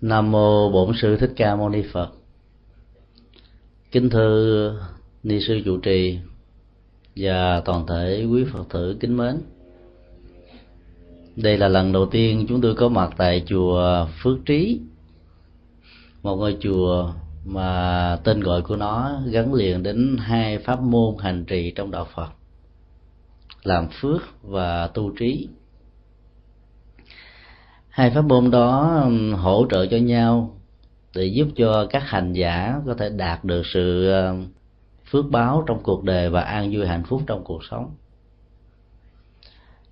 Nam mô Bổn sư Thích Ca Mâu Ni Phật. Kính thưa ni sư chủ trì và toàn thể quý Phật tử kính mến. Đây là lần đầu tiên chúng tôi có mặt tại chùa Phước Trí, một ngôi chùa mà tên gọi của nó gắn liền đến hai pháp môn hành trì trong đạo Phật làm phước và tu trí hai pháp môn đó hỗ trợ cho nhau để giúp cho các hành giả có thể đạt được sự phước báo trong cuộc đời và an vui hạnh phúc trong cuộc sống.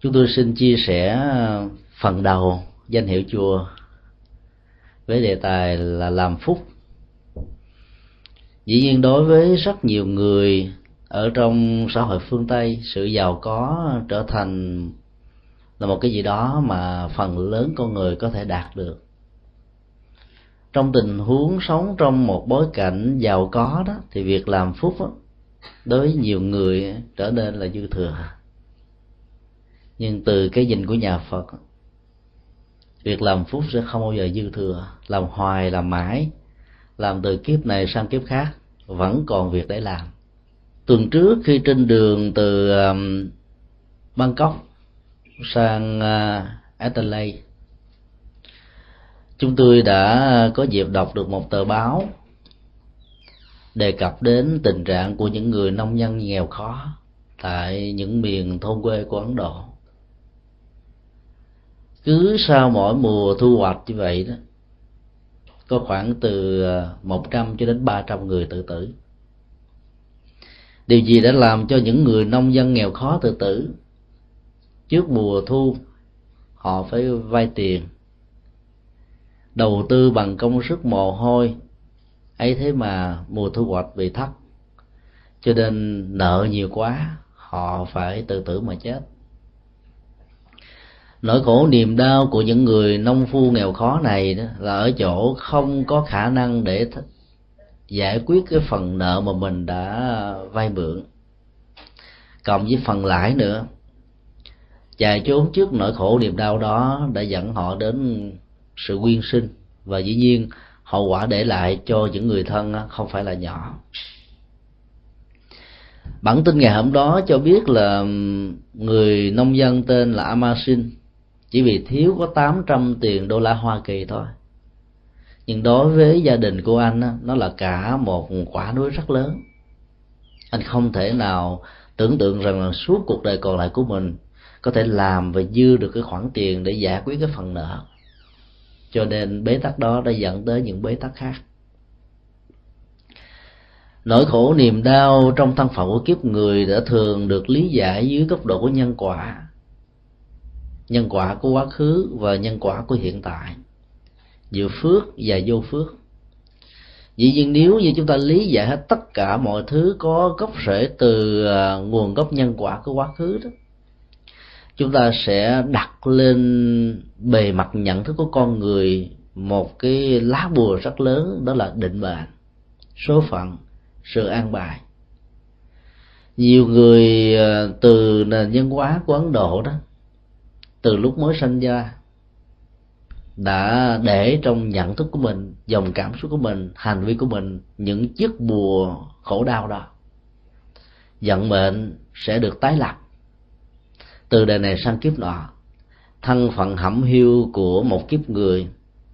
Chúng tôi xin chia sẻ phần đầu danh hiệu chùa với đề tài là làm phúc. Dĩ nhiên đối với rất nhiều người ở trong xã hội phương tây, sự giàu có trở thành là một cái gì đó mà phần lớn con người có thể đạt được. Trong tình huống sống trong một bối cảnh giàu có đó thì việc làm phúc đó, đối với nhiều người trở nên là dư thừa. Nhưng từ cái nhìn của nhà phật việc làm phúc sẽ không bao giờ dư thừa. Làm hoài làm mãi làm từ kiếp này sang kiếp khác vẫn còn việc để làm. Tuần trước khi trên đường từ bangkok sang à, Adelaide. Chúng tôi đã có dịp đọc được một tờ báo đề cập đến tình trạng của những người nông dân nghèo khó tại những miền thôn quê của Ấn Độ. Cứ sau mỗi mùa thu hoạch như vậy đó, có khoảng từ à, 100 cho đến 300 người tự tử. Điều gì đã làm cho những người nông dân nghèo khó tự tử? Trước mùa thu, họ phải vay tiền. Đầu tư bằng công sức mồ hôi, ấy thế mà mùa thu hoạch bị thấp cho nên nợ nhiều quá, họ phải tự tử mà chết. Nỗi khổ niềm đau của những người nông phu nghèo khó này đó là ở chỗ không có khả năng để giải quyết cái phần nợ mà mình đã vay mượn. Cộng với phần lãi nữa chạy trốn trước nỗi khổ niềm đau đó đã dẫn họ đến sự quyên sinh. Và dĩ nhiên, hậu quả để lại cho những người thân không phải là nhỏ. Bản tin ngày hôm đó cho biết là người nông dân tên là Amasin chỉ vì thiếu có 800 tiền đô la Hoa Kỳ thôi. Nhưng đối với gia đình của anh nó là cả một quả núi rất lớn. Anh không thể nào tưởng tượng rằng là suốt cuộc đời còn lại của mình có thể làm và dư được cái khoản tiền để giải quyết cái phần nợ. Cho nên bế tắc đó đã dẫn tới những bế tắc khác. Nỗi khổ niềm đau trong thân phận của kiếp người đã thường được lý giải dưới góc độ của nhân quả. Nhân quả của quá khứ và nhân quả của hiện tại. Giữa phước và vô phước. Dĩ nhiên nếu như chúng ta lý giải hết tất cả mọi thứ có gốc rễ từ à, nguồn gốc nhân quả của quá khứ đó chúng ta sẽ đặt lên bề mặt nhận thức của con người một cái lá bùa rất lớn, đó là định mệnh số phận, sự an bài. Nhiều người ờ, từ nền nhân hóa của ấn độ đó, từ lúc mới sinh ra, đã để trong nhận thức của mình, dòng cảm xúc của mình, hành vi của mình, những chiếc bùa khổ đau đó. Vận mệnh sẽ được tái lập từ đời này sang kiếp nọ, thân phận hẩm hiu của một kiếp người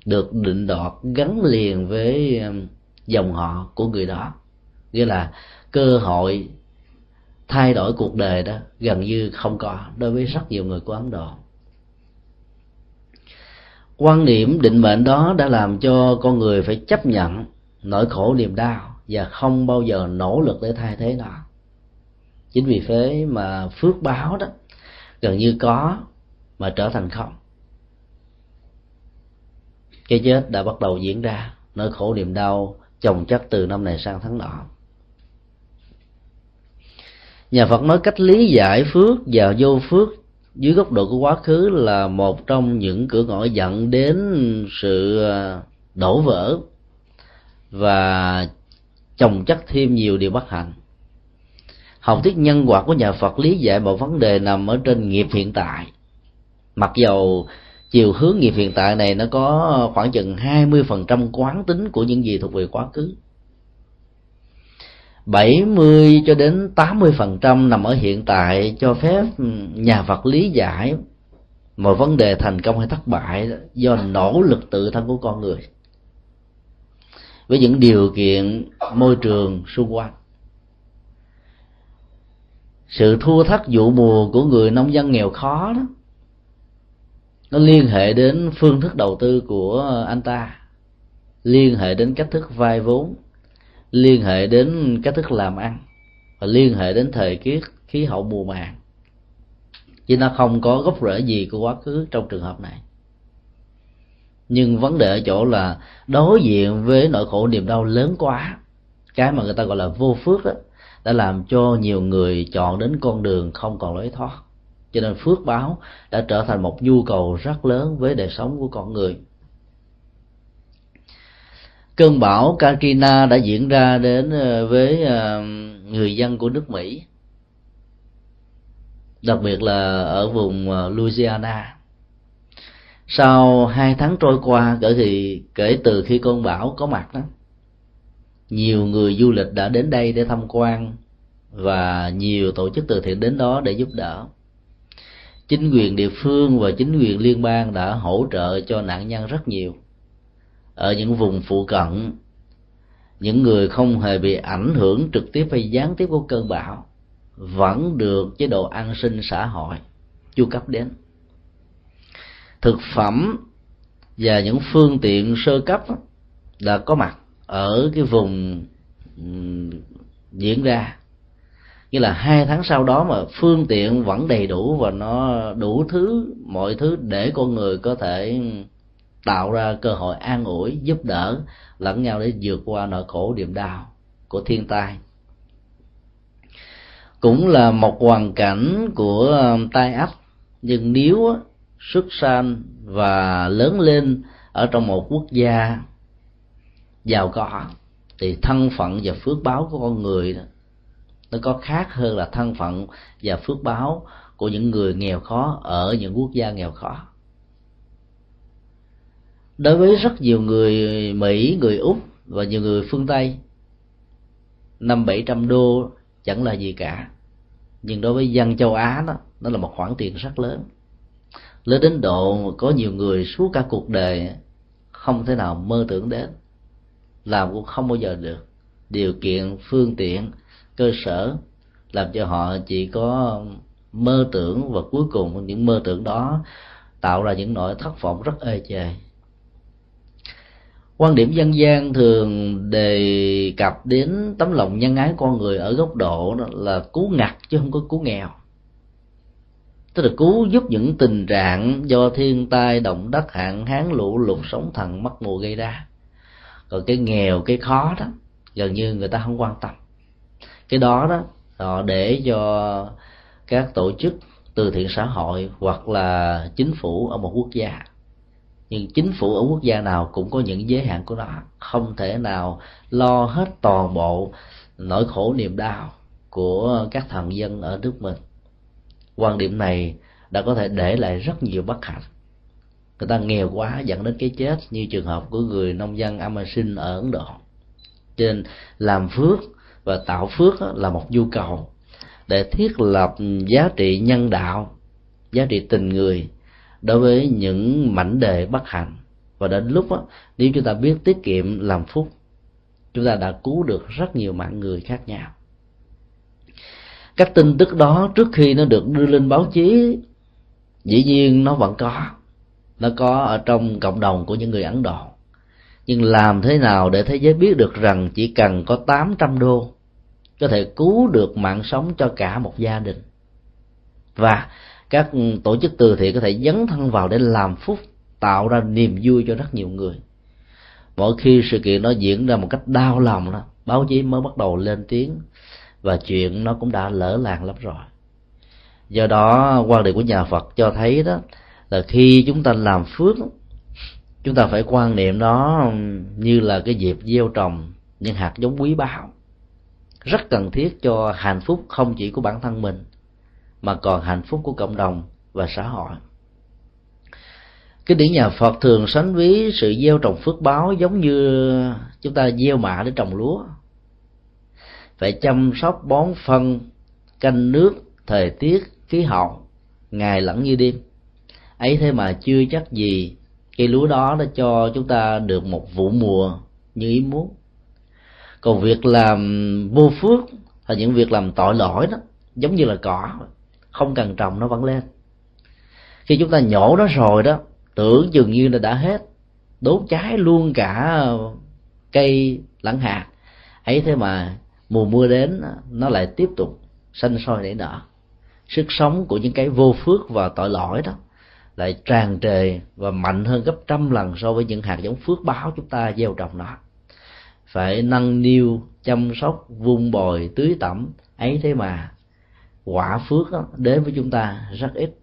được định đoạt gắn liền với um, dòng họ của người đó. Nghĩa là cơ hội thay đổi cuộc đời đó gần như không có đối với rất nhiều người của ấn độ. Quan điểm định mệnh đó đã làm cho con người phải chấp nhận nỗi khổ niềm đau và không bao giờ nỗ lực để thay thế nó. Chính vì thế mà phước báo đó gần như có mà trở thành không. Cái chết đã bắt đầu diễn ra, nỗi khổ niềm đau chồng chất từ năm này sang tháng nọ. Nhà phật nói cách lý giải phước và vô phước dưới góc độ của quá khứ là một trong những cửa ngõ dẫn đến sự à, đổ vỡ và chồng chất thêm nhiều điều bất hạnh học thuyết nhân quả của nhà phật lý giải một vấn đề nằm ở trên nghiệp hiện tại. Mặc dầu chiều hướng nghiệp hiện tại này nó có khoảng chừng 20% quán tính của những gì thuộc về quá khứ. 70 cho đến 80% nằm ở hiện tại cho phép nhà vật lý giải một vấn đề thành công hay thất bại do nỗ lực tự thân của con người với những điều kiện môi trường xung quanh sự thua thất vụ mùa của người nông dân nghèo khó đó, nó liên hệ đến phương thức đầu tư của anh ta, liên hệ đến cách thức vay vốn, liên hệ đến cách thức làm ăn, và liên hệ đến thời tiết, khí hậu mùa màng. Chứ nó không có gốc rễ gì của quá khứ trong trường hợp này. Nhưng vấn đề ở chỗ là đối diện với nỗi khổ niềm đau lớn quá, cái mà người ta gọi là vô phước đó đã làm cho nhiều người chọn đến con đường không còn lối thoát. Cho nên phước báo đã trở thành một nhu cầu rất lớn với đời sống của con người. Cơn bão Katrina đã diễn ra đến ờ, với ờ, người dân của nước Mỹ. Đặc biệt là ở vùng ờ, Louisiana. Sau hai tháng trôi qua, kể thì, kể từ khi cơn bão có mặt đó nhiều người du lịch đã đến đây để tham quan và nhiều tổ chức từ thiện đến đó để giúp đỡ. Chính quyền địa phương và chính quyền liên bang đã hỗ trợ cho nạn nhân rất nhiều. Ở những vùng phụ cận, những người không hề bị ảnh hưởng trực tiếp hay gián tiếp của cơn bão vẫn được chế độ an sinh xã hội chu cấp đến. Thực phẩm và những phương tiện sơ cấp đã có mặt ở cái vùng diễn ra. Như là hai tháng sau đó mà phương tiện vẫn đầy đủ và nó đủ thứ, mọi thứ để con người có thể tạo ra cơ hội an ủi, giúp đỡ, lẫn nhau để vượt qua nỗi khổ niềm đau của thiên tai. Cũng là một hoàn cảnh của tai ách nhưng nếu xuất sanh và lớn lên ở trong một quốc gia giàu có. Thì thân phận và phước báo của con người nó có khác hơn là thân phận và phước báo của những người nghèo khó ở những quốc gia nghèo khó. Đối với rất nhiều người mỹ, người úc và nhiều người phương tây, năm bảy trăm đô chẳng là gì cả. Nhưng đối với dân châu á đó, nó là một khoản tiền rất lớn. Lớn đến độ có nhiều người suốt cả cuộc đời không thể nào mơ tưởng đến làm cũng không bao giờ được. Điều kiện, phương tiện, cơ sở làm cho họ chỉ có mơ tưởng và cuối cùng những mơ tưởng đó tạo ra những nỗi thất vọng rất ê chề. Quan điểm dân gian thường đề cập đến tấm lòng nhân ái con người ở góc độ đó là cứu ngặt chứ không có cứu nghèo. Tức là cứu giúp những tình trạng do thiên tai, động đất, hạn hán, lũ lụt, sóng thần mất mùa gây ra còn cái nghèo, cái khó đó, gần như người ta không quan tâm. Cái đó đó, họ để cho các tổ chức từ thiện xã hội hoặc là chính phủ ở một quốc gia. Nhưng chính phủ ở quốc gia nào cũng có những giới hạn của nó. Không thể nào lo hết toàn bộ nỗi khổ niềm đau của các thần dân ở nước mình. Quan điểm này đã có thể để lại rất nhiều bất hạnh người ta nghèo quá dẫn đến cái chết. Như trường hợp của người nông dân Amasin ở Ấn Độ. Trên làm phước và tạo phước là một nhu cầu để thiết lập giá trị nhân đạo giá trị tình người đối với những mảnh đề bất hạnh. Và đến lúc đó, nếu chúng ta biết tiết kiệm làm phúc chúng ta đã cứu được rất nhiều mạng người khác nhau. Các tin tức đó trước khi nó được đưa lên báo chí dĩ nhiên nó vẫn có nó có ở trong cộng đồng của những người ấn độ. Nhưng làm thế nào để thế giới biết được rằng chỉ cần có 800 đô, có thể cứu được mạng sống cho cả một gia đình? Và các tổ chức từ thiện có thể dấn thân vào để làm phúc, tạo ra niềm vui cho rất nhiều người. Mỗi khi sự kiện nó diễn ra một cách đau lòng đó, báo chí mới bắt đầu lên tiếng và chuyện nó cũng đã lỡ làng lắm rồi. Do đó, quan điểm của nhà phật cho thấy đó là khi chúng ta làm phước, chúng ta phải quan niệm nó như là cái dịp gieo trồng những hạt giống quý báu. Rất cần thiết cho hạnh phúc không chỉ của bản thân mình, mà còn hạnh phúc của cộng đồng và xã hội. Cái điển nhà phật thường sánh ví sự gieo trồng phước báo giống như chúng ta gieo mạ để trồng lúa. Phải chăm sóc bón phân, canh nước, thời tiết, khí hậu, ngày lẫn như đêm ấy thế mà chưa chắc gì cây lúa đó đã cho chúng ta được một vụ mùa như ý muốn. Còn việc làm vô phước là những việc làm tội lỗi đó, giống như là cỏ, không cần trồng nó vẫn lên. Khi chúng ta nhổ nó rồi đó, tưởng dường như là đã hết, đốt cháy luôn cả cây lẫn hạt. Ấy thế mà mùa mưa đến nó lại tiếp tục xanh soi nảy nở. Sức sống của những cái vô phước và tội lỗi đó lại tràn trề và mạnh hơn gấp trăm lần so với những hạt giống phước báo chúng ta gieo trồng nó. Phải nâng niu chăm sóc vun bồi tưới tẩm ấy thế mà quả phước đó, đến với chúng ta rất ít.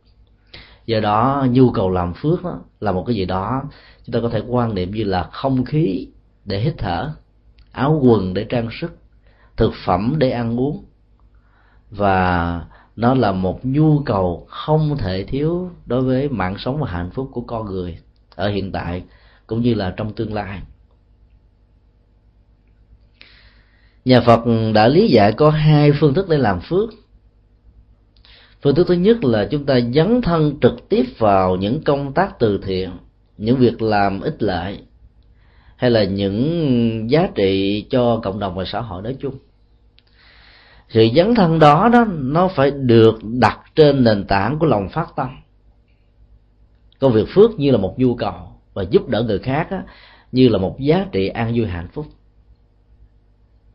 Do đó nhu cầu làm phước đó, là một cái gì đó chúng ta có thể quan niệm như là không khí để hít thở áo quần để trang sức thực phẩm để ăn uống và nó là một nhu cầu không thể thiếu đối với mạng sống và hạnh phúc của con người ở hiện tại cũng như là trong tương lai. Nhà phật đã lý giải có hai phương thức để làm phước. Phương thức thứ nhất là chúng ta dấn thân trực tiếp vào những công tác từ thiện, những việc làm ích lợi hay là những giá trị cho cộng đồng và xã hội nói chung sự dấn thân đó đó nó phải được đặt trên nền tảng của lòng phát tâm. Công việc phước như là một nhu cầu và giúp đỡ người khác á, như là một giá trị an vui hạnh phúc.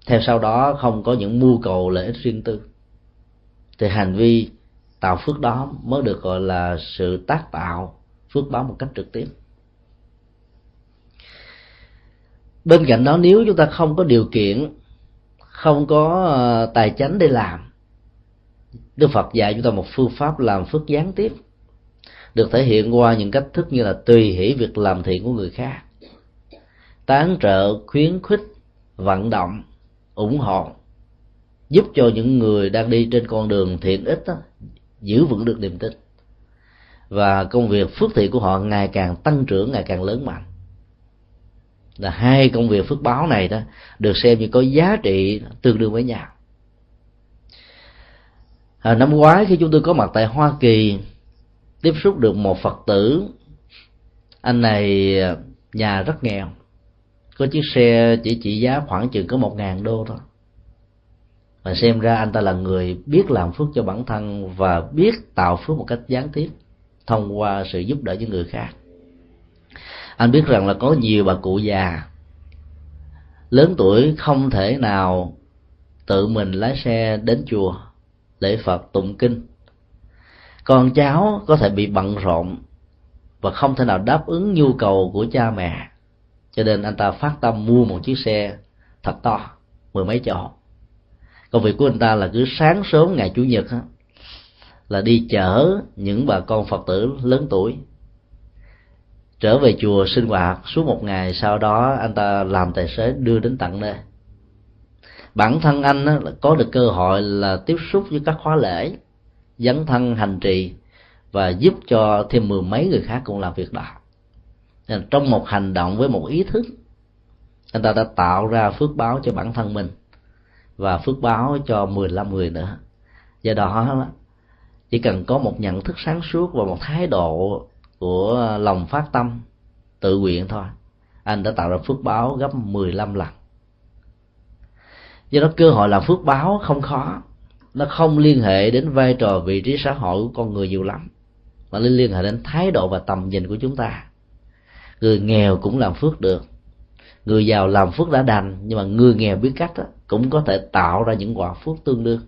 Theo sau đó không có những mưu cầu lợi ích riêng tư. Thì hành vi tạo phước đó mới được gọi là sự tác tạo phước báo một cách trực tiếp. Bên cạnh đó nếu chúng ta không có điều kiện không có ờ, tài chánh để làm. Đức phật dạy chúng ta một phương pháp làm phước gián tiếp được thể hiện qua những cách thức như là tùy hỷ việc làm thiện của người khác tán trợ khuyến khích vận động ủng hộ giúp cho những người đang đi trên con đường thiện ích đó, giữ vững được niềm tin. Và công việc phước thiện của họ ngày càng tăng trưởng ngày càng lớn mạnh là hai công việc phước báo này đó được xem như có giá trị tương đương với nhau. À, năm ngoái khi chúng tôi có mặt tại hoa kỳ tiếp xúc được một phật tử anh này à, nhà rất nghèo. Có chiếc xe chỉ trị giá khoảng chừng có một ngàn đô thôi. Mà xem ra anh ta là người biết làm phước cho bản thân và biết tạo phước một cách gián tiếp thông qua sự giúp đỡ những người khác anh biết rằng là có nhiều bà cụ già lớn tuổi không thể nào tự mình lái xe đến chùa lễ phật tụng kinh. Con cháu có thể bị bận rộn và không thể nào đáp ứng nhu cầu của cha mẹ. Cho nên anh ta phát tâm mua một chiếc xe thật to mười mấy chỗ. Công việc của anh ta là cứ sáng sớm ngày chủ nhật á, là đi chở những bà con phật tử lớn tuổi trở về chùa sinh hoạt suốt một ngày sau đó anh ta làm tài xế đưa đến tận nơi. Bản thân anh á, có được cơ hội là tiếp xúc với các khóa lễ dấn thân hành trì và giúp cho thêm mười mấy người khác cũng làm việc đó. Nên trong một hành động với một ý thức anh ta đã tạo ra phước báo cho bản thân mình và phước báo cho 15 người nữa. Do đó chỉ cần có một nhận thức sáng suốt và một thái độ của lòng phát tâm tự nguyện thôi. Anh đã tạo ra phước báo gấp 15 lần. Do đó cơ hội làm phước báo không khó. Nó không liên hệ đến vai trò vị trí xã hội của con người nhiều lắm mà nó liên hệ đến thái độ và tầm nhìn của chúng ta. Người nghèo cũng làm phước được. Người giàu làm phước đã đành nhưng mà người nghèo biết cách đó, cũng có thể tạo ra những quả phước tương đương.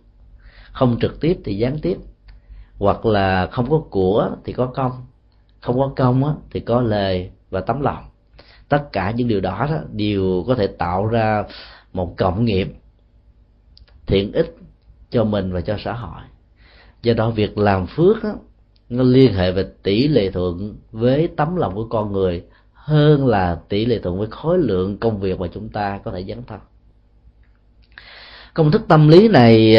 Không trực tiếp thì gián tiếp hoặc là không có của thì có công không có công á, thì có lời và tấm lòng. Tất cả những điều đó, đó đều có thể tạo ra một cộng nghiệp thiện ích cho mình và cho xã hội. Do đó việc làm phước á, nó liên hệ về tỷ lệ thuận với tấm lòng của con người hơn là tỷ lệ thuận với khối lượng công việc mà chúng ta có thể dấn thân. Công thức tâm lý này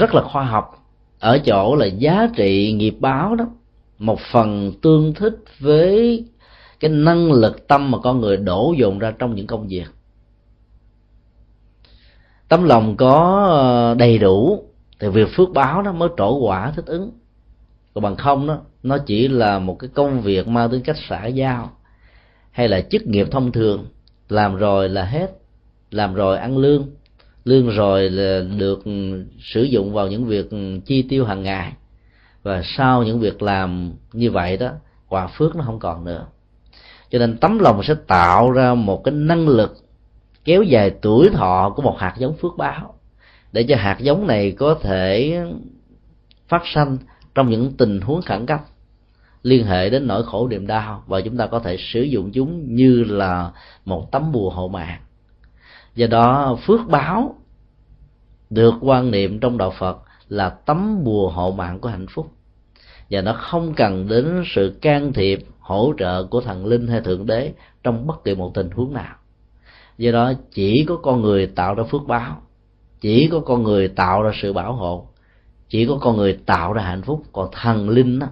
rất là khoa học. Ở chỗ là giá trị nghiệp báo đó một phần tương thích với cái năng lực tâm mà con người đổ dồn ra trong những công việc. Tấm lòng có ờ, đầy đủ thì việc phước báo nó mới trổ quả thích ứng. Còn bằng không đó, nó chỉ là một cái công việc mang tính cách xã giao hay là chức nghiệp thông thường. Làm rồi là hết, làm rồi ăn lương lương rồi là được sử dụng vào những việc chi tiêu hàng ngày và sau những việc làm như vậy đó, quả phước nó không còn nữa. Cho nên tấm lòng sẽ tạo ra một cái năng lực kéo dài tuổi thọ của một hạt giống phước báo. Để cho hạt giống này có thể phát sanh trong những tình huống khẩn cấp, liên hệ đến nỗi khổ niềm đau, và chúng ta có thể sử dụng chúng như là một tấm bùa hộ mạng. Do đó, phước báo được quan niệm trong đạo phật là tấm bùa hộ mạng của hạnh phúc. Và nó không cần đến sự can thiệp, hỗ trợ của thần linh hay thượng đế trong bất kỳ một tình huống nào. Do đó, chỉ có con người tạo ra phước báo, chỉ có con người tạo ra sự bảo hộ, chỉ có con người tạo ra hạnh phúc. Còn thần linh đó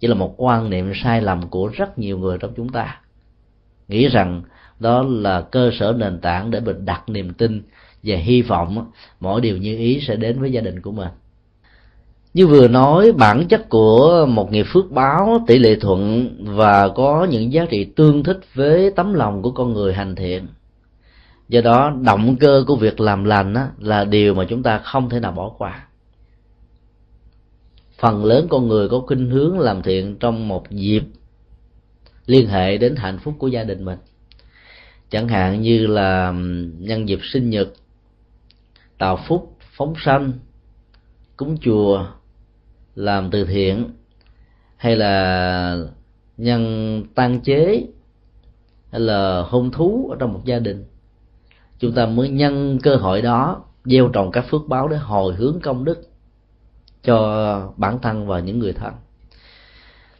chỉ là một quan niệm sai lầm của rất nhiều người trong chúng ta. Nghĩ rằng đó là cơ sở nền tảng để mình đặt niềm tin và hy vọng mỗi điều như ý sẽ đến với gia đình của mình như vừa nói bản chất của một nghiệp phước báo tỷ lệ thuận và có những giá trị tương thích với tấm lòng của con người hành thiện. Do đó động cơ của việc làm lành á, là điều mà chúng ta không thể nào bỏ qua. Phần lớn con người có khuynh hướng làm thiện trong một dịp liên hệ đến hạnh phúc của gia đình mình. Chẳng hạn như là nhân dịp sinh nhật tạo phúc phóng sanh cúng chùa làm từ thiện, hay là nhân tăng chế, hay là hôn thú ở trong một gia đình. Chúng ta mới nhân cơ hội đó, gieo trồng các phước báo để hồi hướng công đức cho bản thân và những người thân.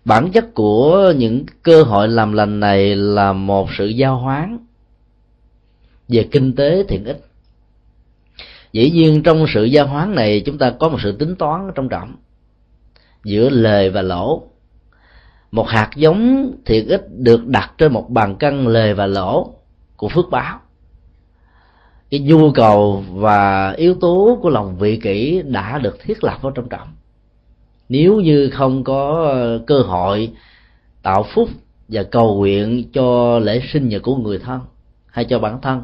Bản chất của những cơ hội làm lành này là một sự giao hoán về kinh tế thiện ích. Dĩ nhiên trong sự giao hoán này, chúng ta có một sự tính toán trong trọng giữa lời và lỗ. Một hạt giống thiện ích được đặt trên một bàn cân lời và lỗ của phước báo. Cái nhu cầu và yếu tố của lòng vị kỷ đã được thiết lập vào trong trọng. Nếu như không có cơ hội tạo phúc và cầu nguyện cho lễ sinh nhật của người thân hay cho bản thân,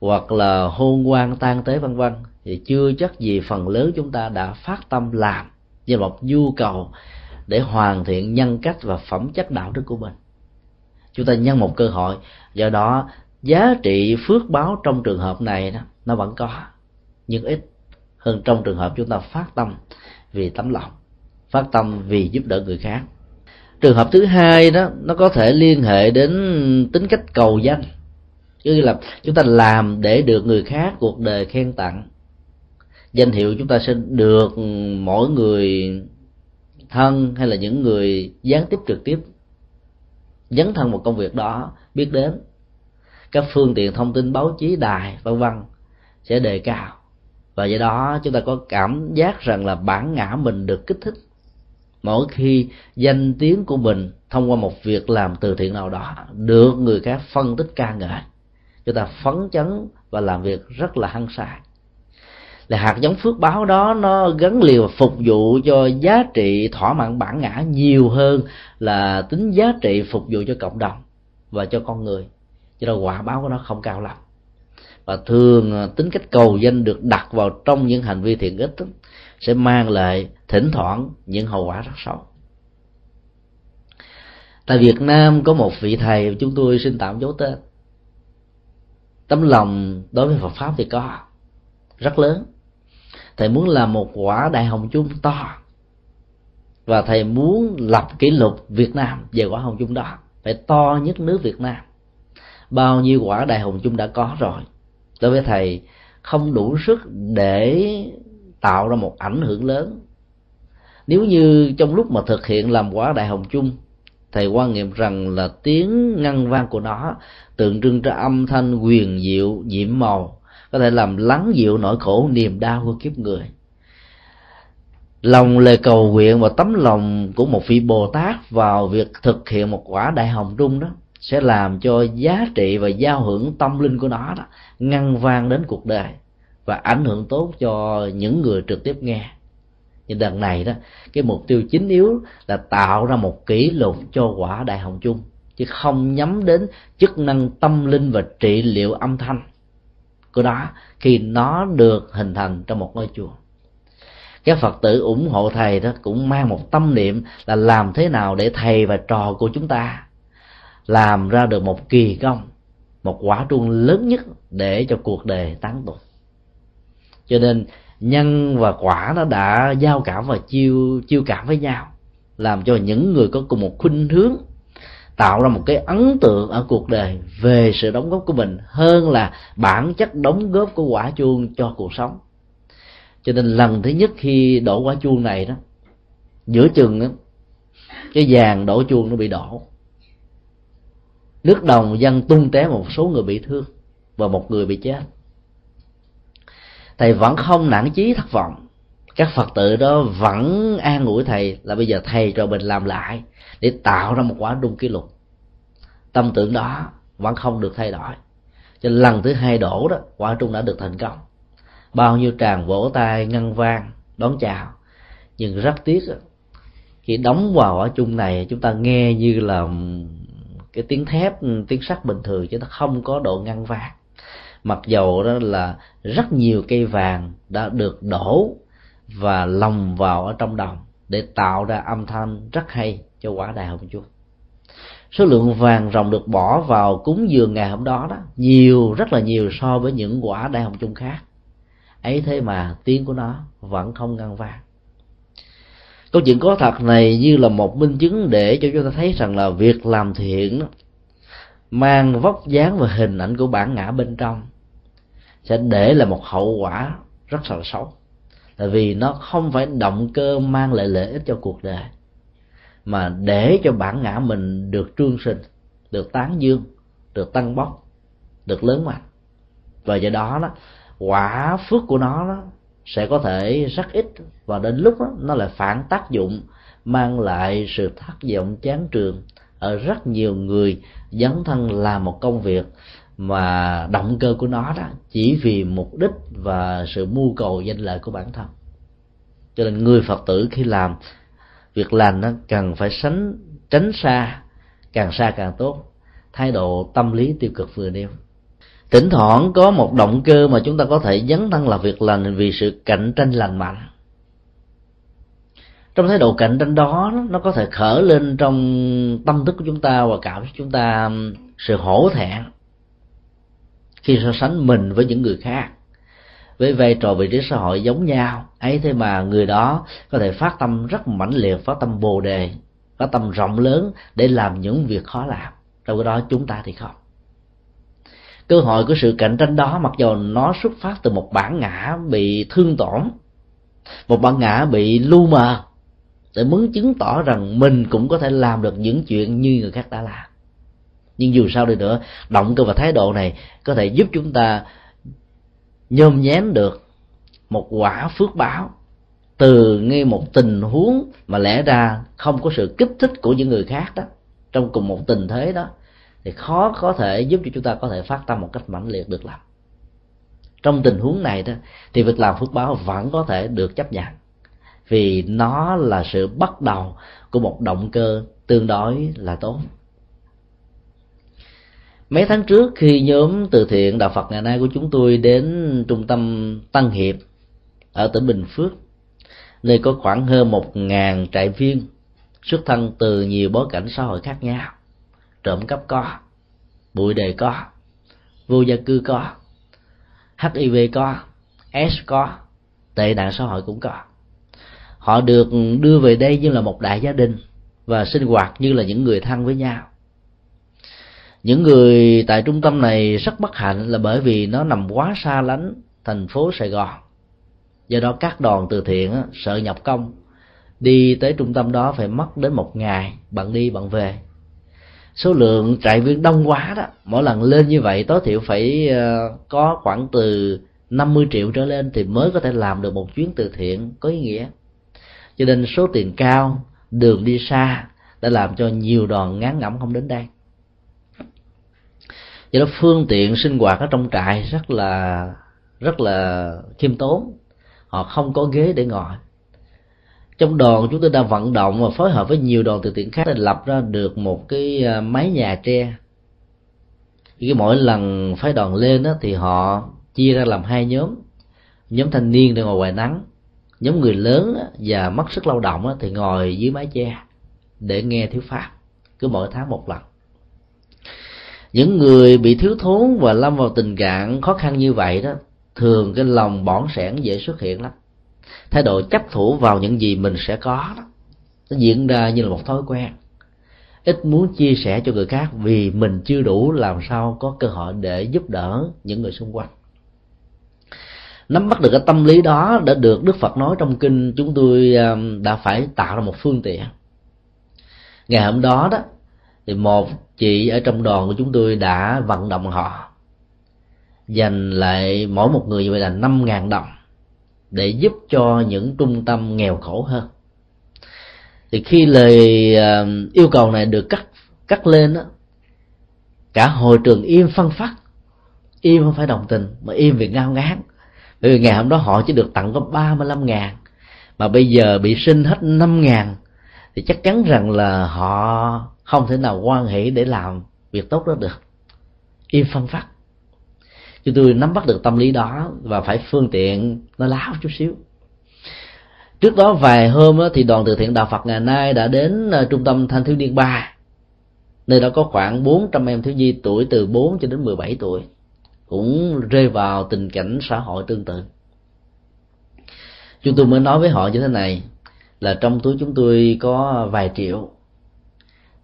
hoặc là hôn quan tan tế vân vân, thì chưa chắc gì phần lớn chúng ta đã phát tâm làm như một nhu cầu để hoàn thiện nhân cách và phẩm chất đạo đức của mình. Chúng ta nhân một cơ hội, do đó giá trị phước báo trong trường hợp này đó, nó vẫn có, nhưng ít hơn trong trường hợp chúng ta phát tâm vì tấm lòng, phát tâm vì giúp đỡ người khác. Trường hợp thứ hai đó, nó có thể liên hệ đến tính cách cầu danh, như là chúng ta làm để được người khác cuộc đời khen tặng danh hiệu chúng ta sẽ được mỗi người thân hay là những người gián tiếp trực tiếp, dấn thân một công việc đó biết đến. Các phương tiện thông tin báo chí, đài, vân vân sẽ đề cao. Và do đó chúng ta có cảm giác rằng là bản ngã mình được kích thích. Mỗi khi danh tiếng của mình thông qua một việc làm từ thiện nào đó, được người khác phân tích ca ngợi, chúng ta phấn chấn và làm việc rất là hăng say là hạt giống phước báo đó, nó gắn liền phục vụ cho giá trị thỏa mãn bản ngã nhiều hơn là tính giá trị phục vụ cho cộng đồng và cho con người. Cho nên quả báo của nó không cao lắm. Và thường à, tính cách cầu danh được đặt vào trong những hành vi thiện ích sẽ mang lại thỉnh thoảng những hậu quả rất xấu. Tại Việt Nam có một vị thầy, chúng tôi xin tạm dấu tên. Tấm lòng đối với Phật pháp thì có, rất lớn thầy muốn làm một quả đại hồng chung to. Và thầy muốn lập kỷ lục Việt Nam về quả hồng chung đó. Phải to nhất nước Việt Nam. Bao nhiêu quả đại hồng chung đã có rồi. Đối với thầy, không đủ sức để tạo ra một ảnh hưởng lớn. Nếu như trong lúc mà thực hiện làm quả đại hồng chung, thầy quan niệm rằng là tiếng ngân vang của nó tượng trưng cho âm thanh quyền diệu, nhiệm màu có thể làm lắng dịu nỗi khổ, niềm đau của kiếp người. Lòng lời cầu nguyện và tấm lòng của một vị bồ tát vào việc thực hiện một quả đại hồng trung đó sẽ làm cho giá trị và giao hưởng tâm linh của nó đó ngăn vang đến cuộc đời và ảnh hưởng tốt cho những người trực tiếp nghe. Nhưng đợt này đó, cái mục tiêu chính yếu là tạo ra một kỷ lục cho quả đại hồng chung, chứ không nhắm đến chức năng tâm linh và trị liệu âm thanh của nó khi nó được hình thành trong một ngôi chùa. Các phật tử ủng hộ thầy đó cũng mang một tâm niệm là làm thế nào để thầy và trò của chúng ta làm ra được một kỳ công, một quả trung lớn nhất để cho cuộc đời tán tụng. Cho nên nhân và quả nó đã giao cảm và chiêu chiêu cảm với nhau, làm cho những người có cùng một khuynh hướng tạo ra một cái ấn tượng ở cuộc đời về sự đóng góp của mình hơn là bản chất đóng góp của quả chuông cho cuộc sống. Cho nên lần thứ nhất khi đổ quả chuông này đó giữa chừng đó, cái vàng đổ chuông nó bị đổ. Nước đồng dân tung té một số người bị thương và một người bị chết. Thầy vẫn không nản chí thất vọng các phật tử đó vẫn an ủi thầy là bây giờ thầy cho mình làm lại để tạo ra một quả đung kỷ lục. Tâm tưởng đó vẫn không được thay đổi. Cho lần thứ hai đổ đó, quả trung đã được thành công. Bao nhiêu tràng vỗ tay ngân vang, đón chào. Nhưng rất tiếc khi đóng vào quả chung này, chúng ta nghe như là cái tiếng thép, tiếng sắt bình thường chứ nó không có độ ngăn vàng mặc dầu đó là rất nhiều cây vàng đã được đổ và lồng vào ở trong đồng để tạo ra âm thanh rất hay cho quả đài hồng chuông. Số lượng vàng rồng được bỏ vào cúng dường ngày hôm đó đó nhiều, rất là nhiều so với những quả đại hồng chung khác. Ấy thế mà tiếng của nó vẫn không ngăn vang. Câu chuyện có thật này như là một minh chứng để cho chúng ta thấy rằng là việc làm thiện mang vóc dáng và hình ảnh của bản ngã bên trong sẽ để lại một hậu quả rất là xấu tại vì nó không phải động cơ mang lại lợi ích cho cuộc đời mà để cho bản ngã mình được trương sinh được tán dương được tăng bốc được lớn mạnh. Và do đó đó quả phước của nó đó, sẽ có thể rất ít và đến lúc đó, nó lại phản tác dụng mang lại sự thất vọng chán trường ở rất nhiều người dấn thân làm một công việc mà động cơ của nó đó chỉ vì mục đích và sự mưu cầu danh lợi của bản thân. Cho nên người phật tử khi làm việc lành nó cần phải tránh tránh xa, càng xa càng tốt. Thái độ tâm lý tiêu cực vừa nêu. Thỉnh thoảng có một động cơ mà chúng ta có thể dấn thân làm việc lành vì sự cạnh tranh lành mạnh. Trong thái độ cạnh tranh đó, nó có thể khởi lên trong tâm thức của chúng ta và cảm xúc chúng ta sự hổ thẹn khi so sánh mình với những người khác. Với vai trò vị trí xã hội giống nhau, ấy thế mà người đó có thể phát tâm rất mãnh liệt, phát tâm bồ đề, phát tâm rộng lớn để làm những việc khó làm. Trong cái đó chúng ta thì không. Cơ hội của sự cạnh tranh đó mặc dù nó xuất phát từ một bản ngã bị thương tổn, một bản ngã bị lu mờ, để muốn chứng tỏ rằng mình cũng có thể làm được những chuyện như người khác đã làm nhưng dù sao đi nữa, động cơ và thái độ này có thể giúp chúng ta nhôm nhém được một quả phước báo từ ngay một tình huống mà lẽ ra không có sự kích thích của những người khác đó. Trong cùng một tình thế đó, thì khó, có thể giúp cho chúng ta có thể phát tâm một cách mãnh liệt được làm trong tình huống này đó, thì việc làm phước báo vẫn có thể được chấp nhận, vì nó là sự bắt đầu của một động cơ tương đối là tốt mấy tháng trước khi nhóm từ thiện đạo phật ngày nay của chúng tôi đến trung tâm tăng hiệp ở tỉnh bình phước, nơi có khoảng hơn một ngàn trại viên xuất thân từ nhiều bối cảnh xã hội khác nhau, trộm cắp có, bụi đề có, vô gia cư có hiv có, s có, tệ nạn xã hội cũng có. Họ được đưa về đây như là một đại gia đình và sinh hoạt như là những người thân với nhau những người tại trung tâm này rất bất hạnh là bởi vì nó nằm quá xa lánh thành phố sài gòn. Do đó các đoàn từ thiện sợ nhập công. Đi tới trung tâm đó phải mất đến một ngày, bạn đi bạn về. Số lượng trại viên đông quá đó, mỗi lần lên như vậy tối thiểu phải ờ, có khoảng từ 50 triệu trở lên thì mới có thể làm được một chuyến từ thiện có ý nghĩa. Cho nên số tiền cao, đường đi xa đã làm cho nhiều đoàn ngán ngẩm không đến đây do đó phương tiện sinh hoạt ở trong trại rất là rất là khiêm tốn. Họ không có ghế để ngồi. Trong đoàn chúng tôi đã vận động và phối hợp với nhiều đoàn từ thiện khác để lập ra được một cái ờ, mái nhà tre. Cái mỗi lần phái đoàn lên đó, thì họ chia ra làm hai nhóm. Nhóm thanh niên để ngồi ngoài nắng. Nhóm người lớn và mất sức lao động thì ngồi dưới mái che để nghe thiếu pháp. Cứ mỗi tháng một lần những người bị thiếu thốn và lâm vào tình trạng khó khăn như vậy đó, thường cái lòng bỏng sẻn dễ xuất hiện lắm. Thái độ chấp thủ vào những gì mình sẽ có đó, nó diễn ra như là một thói quen. Ít muốn chia sẻ cho người khác vì mình chưa đủ làm sao có cơ hội để giúp đỡ những người xung quanh. Nắm bắt được cái tâm lý đó đã được đức phật nói trong kinh, chúng tôi à, đã phải tạo ra một phương tiện. Ngày hôm đó đó thì một chị ở trong đoàn của chúng tôi đã vận động họ. Dành lại mỗi một người như vậy là năm ngàn đồng để giúp cho những trung tâm nghèo khổ hơn. Thì khi lời ờ, yêu cầu này được cắt cắt lên đó, cả hội trường im phân phát im không phải đồng tình mà im vì ngao ngán. Bởi vì ngày hôm đó họ chỉ được tặng có 35 ngàn mà bây giờ bị sinh hết 5 ngàn thì chắc chắn rằng là họ không thể nào quan hệ để làm việc tốt đó được. Im phân phát chúng tôi nắm bắt được tâm lý đó và phải phương tiện nó láo chút xíu. Trước đó vài hôm thì đoàn từ thiện đạo phật ngày nay đã đến ờ, trung tâm thanh thiếu niên ba. Nơi đó có khoảng 400 em thiếu nhi tuổi từ 4 cho đến 17 tuổi. Cũng rơi vào tình cảnh xã hội tương tự. Chúng tôi mới nói với họ như thế này, là trong túi chúng tôi có vài triệu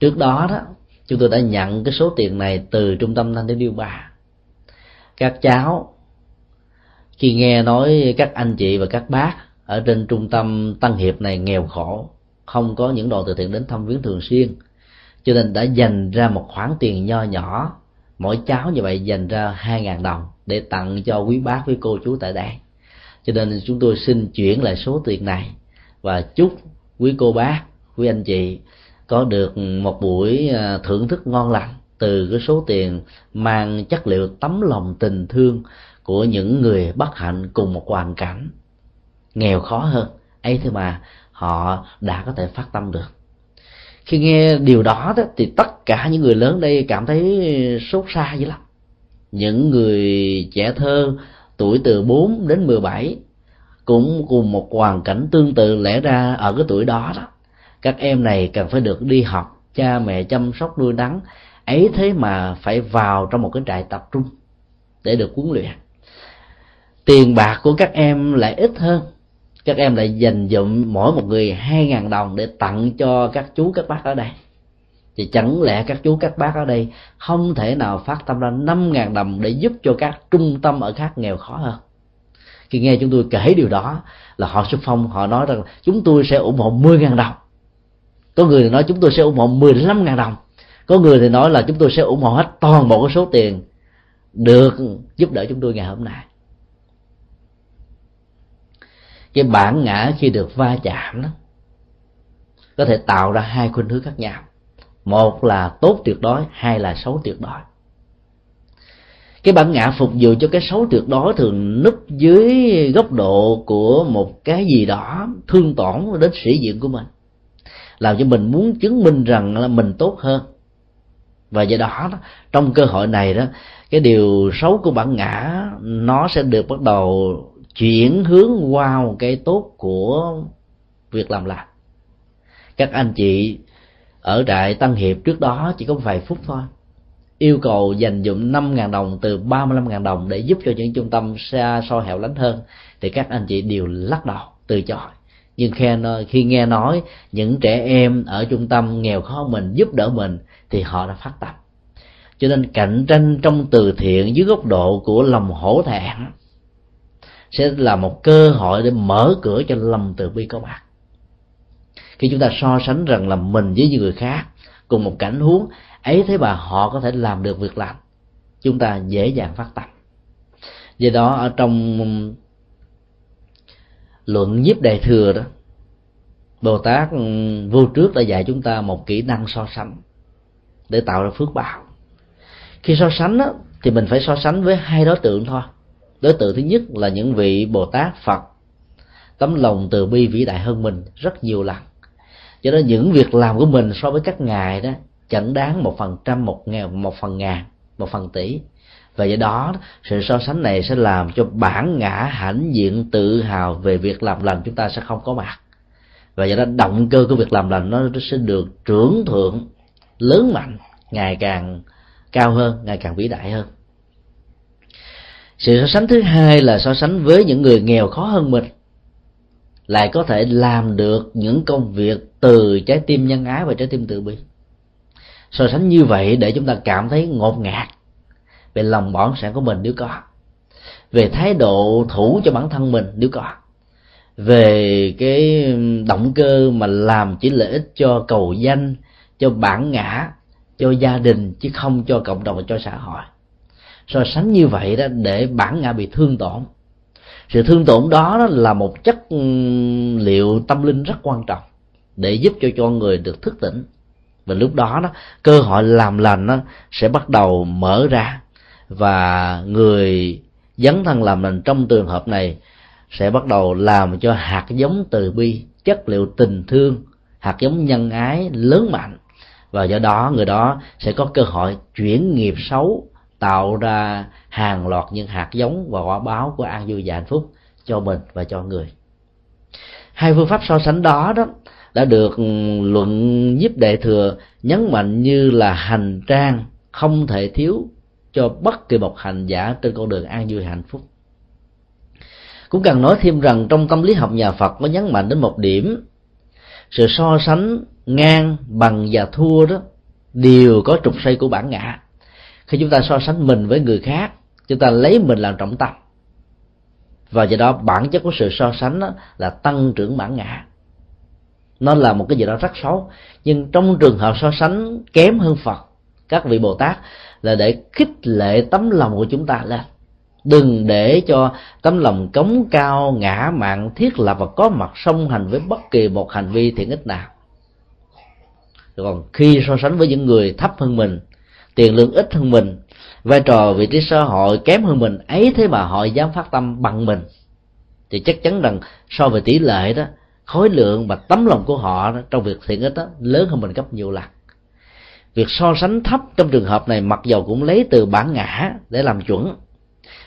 trước đó đó, chúng tôi đã nhận cái số tiền này từ trung tâm thanh thiếu niên ba. Các cháu, khi nghe nói các anh chị và các bác ở trên trung tâm tăng hiệp này nghèo khổ, không có những đoàn từ thiện đến thăm viếng thường xuyên, cho nên đã dành ra một khoản tiền nho nhỏ, mỗi cháu như vậy dành ra hai ngàn đồng để tặng cho quý bác, quý cô, chú tại đây. Cho nên chúng tôi xin chuyển lại số tiền này và chúc quý cô bác, quý anh chị có được một buổi à, thưởng thức ngon lành từ cái số tiền mang chất liệu tấm lòng tình thương của những người bất hạnh cùng một hoàn cảnh. Nghèo khó hơn ấy thế mà họ đã có thể phát tâm được. Khi nghe điều đó, đó thì tất cả những người lớn đây cảm thấy sốt xa dữ lắm. Những người trẻ thơ tuổi từ 4 đến 17 cũng cùng một hoàn cảnh tương tự lẽ ra ở cái tuổi đó đó các em này cần phải được đi học, cha mẹ chăm sóc nuôi nắng. Ấy thế mà phải vào trong một cái trại tập trung để được huấn luyện. Tiền bạc của các em lại ít hơn. Các em lại dành dụm mỗi một người hai ngàn đồng để tặng cho các chú, các bác ở đây. Thì chẳng lẽ các chú, các bác ở đây không thể nào phát tâm ra năm ngàn đồng để giúp cho các trung tâm ở khác nghèo khó hơn? Khi nghe chúng tôi kể điều đó là họ xung phong, họ nói rằng chúng tôi sẽ ủng hộ mười ngàn đồng có người thì nói chúng tôi sẽ ủng hộ mười lăm ngàn đồng. Có người thì nói là chúng tôi sẽ ủng hộ hết toàn bộ cái số tiền được giúp đỡ chúng tôi ngày hôm nay. Cái bản ngã khi được va chạm đó, có thể tạo ra hai khuynh hướng khác nhau. Một là tốt tuyệt đối, hai là xấu tuyệt đối. Cái bản ngã phục vụ cho cái xấu tuyệt đối thường núp dưới góc độ của một cái gì đó thương tổn đến sĩ diện của mình làm cho mình muốn chứng minh rằng là mình tốt hơn. Và do đó trong cơ hội này đó, cái điều xấu của bản ngã, nó sẽ được bắt đầu chuyển hướng qua một cái tốt của việc làm lành. Các anh chị ở trại Tăng Hiệp trước đó chỉ có vài phút thôi. Yêu cầu dành dụng 5.000 đồng từ 35.000 đồng để giúp cho những trung tâm xa xôi hẻo lánh hơn, thì các anh chị đều lắc đầu, từ chối nhưng khi, khi nghe nói những trẻ em ở trung tâm nghèo khó mình giúp đỡ mình thì họ đã phát tâm. Cho nên cạnh tranh trong từ thiện dưới góc độ của lòng hổ thẹn sẽ là một cơ hội để mở cửa cho lòng từ bi có mặt. Khi chúng ta so sánh rằng là mình với những người khác cùng một cảnh huống ấy thế mà họ có thể làm được việc làm chúng ta dễ dàng phát tâm. Do đó ở trong luận nhiếp đề thừa đó bồ tát ừ, vô trước đã dạy chúng ta một kỹ năng so sánh để tạo ra phước báo. Khi so sánh đó thì mình phải so sánh với hai đối tượng thôi. Đối tượng thứ nhất là những vị bồ tát phật, tấm lòng từ bi vĩ đại hơn mình rất nhiều lần. Cho nên những việc làm của mình so với các ngài đó chẳng đáng một phần trăm, một ngàn, một phần ngàn, một phần tỷ và do đó, sự so sánh này sẽ làm cho bản ngã hãnh diện tự hào về việc làm lành chúng ta sẽ không có mặt. Và do đó, động cơ của việc làm lành nó sẽ được trưởng thượng, lớn mạnh, ngày càng cao hơn, ngày càng vĩ đại hơn. Sự so sánh thứ hai là so sánh với những người nghèo khó hơn mình. Lại có thể làm được những công việc từ trái tim nhân ái và trái tim từ bi. So sánh như vậy để chúng ta cảm thấy ngột ngạt về lòng bỏng sản của mình nếu có. Về thái độ thủ cho bản thân mình nếu có. Về cái động cơ mà làm chỉ lợi ích cho cầu danh cho bản ngã cho gia đình chứ không cho cộng đồng và cho xã hội. So sánh như vậy đó để bản ngã bị thương tổn. Sự thương tổn đó, đó là một chất ừ, liệu tâm linh rất quan trọng để giúp cho con người được thức tỉnh. Và lúc đó đó cơ hội làm lành nó sẽ bắt đầu mở ra và người dấn thân làm lành trong trường hợp này sẽ bắt đầu làm cho hạt giống từ bi, chất liệu tình thương, hạt giống nhân ái lớn mạnh. Và do đó, người đó sẽ có cơ hội chuyển nghiệp xấu, tạo ra hàng loạt những hạt giống và quả báo của an vui và hạnh phúc cho mình và cho người. Hai phương pháp so sánh đó đó đã được luận giúp đệ thừa nhấn mạnh như là hành trang không thể thiếu cho bất kỳ một hành giả trên con đường an vui hạnh phúc. Cũng cần nói thêm rằng trong tâm lý học nhà Phật có nhấn mạnh đến một điểm. Sự so sánh ngang, bằng và thua đó, đều có trục xây của bản ngã. Khi chúng ta so sánh mình với người khác, chúng ta lấy mình làm trọng tâm. Và do đó bản chất của sự so sánh đó là tăng trưởng bản ngã. Nó là một cái gì đó rất xấu, nhưng trong trường hợp so sánh kém hơn phật, các vị bồ tát là để khích lệ tấm lòng của chúng ta lên. Đừng để cho tấm lòng cống cao ngã mạn thiết lập và có mặt song hành với bất kỳ một hành vi thiện ích nào. Còn khi so sánh với những người thấp hơn mình tiền lương ít hơn mình vai trò vị trí xã hội kém hơn mình ấy thế mà họ dám phát tâm bằng mình thì chắc chắn rằng so về tỷ lệ đó khối lượng và tấm lòng của họ đó, trong việc thiện ích đó lớn hơn mình gấp nhiều lần việc so sánh thấp trong trường hợp này mặc dầu cũng lấy từ bản ngã để làm chuẩn.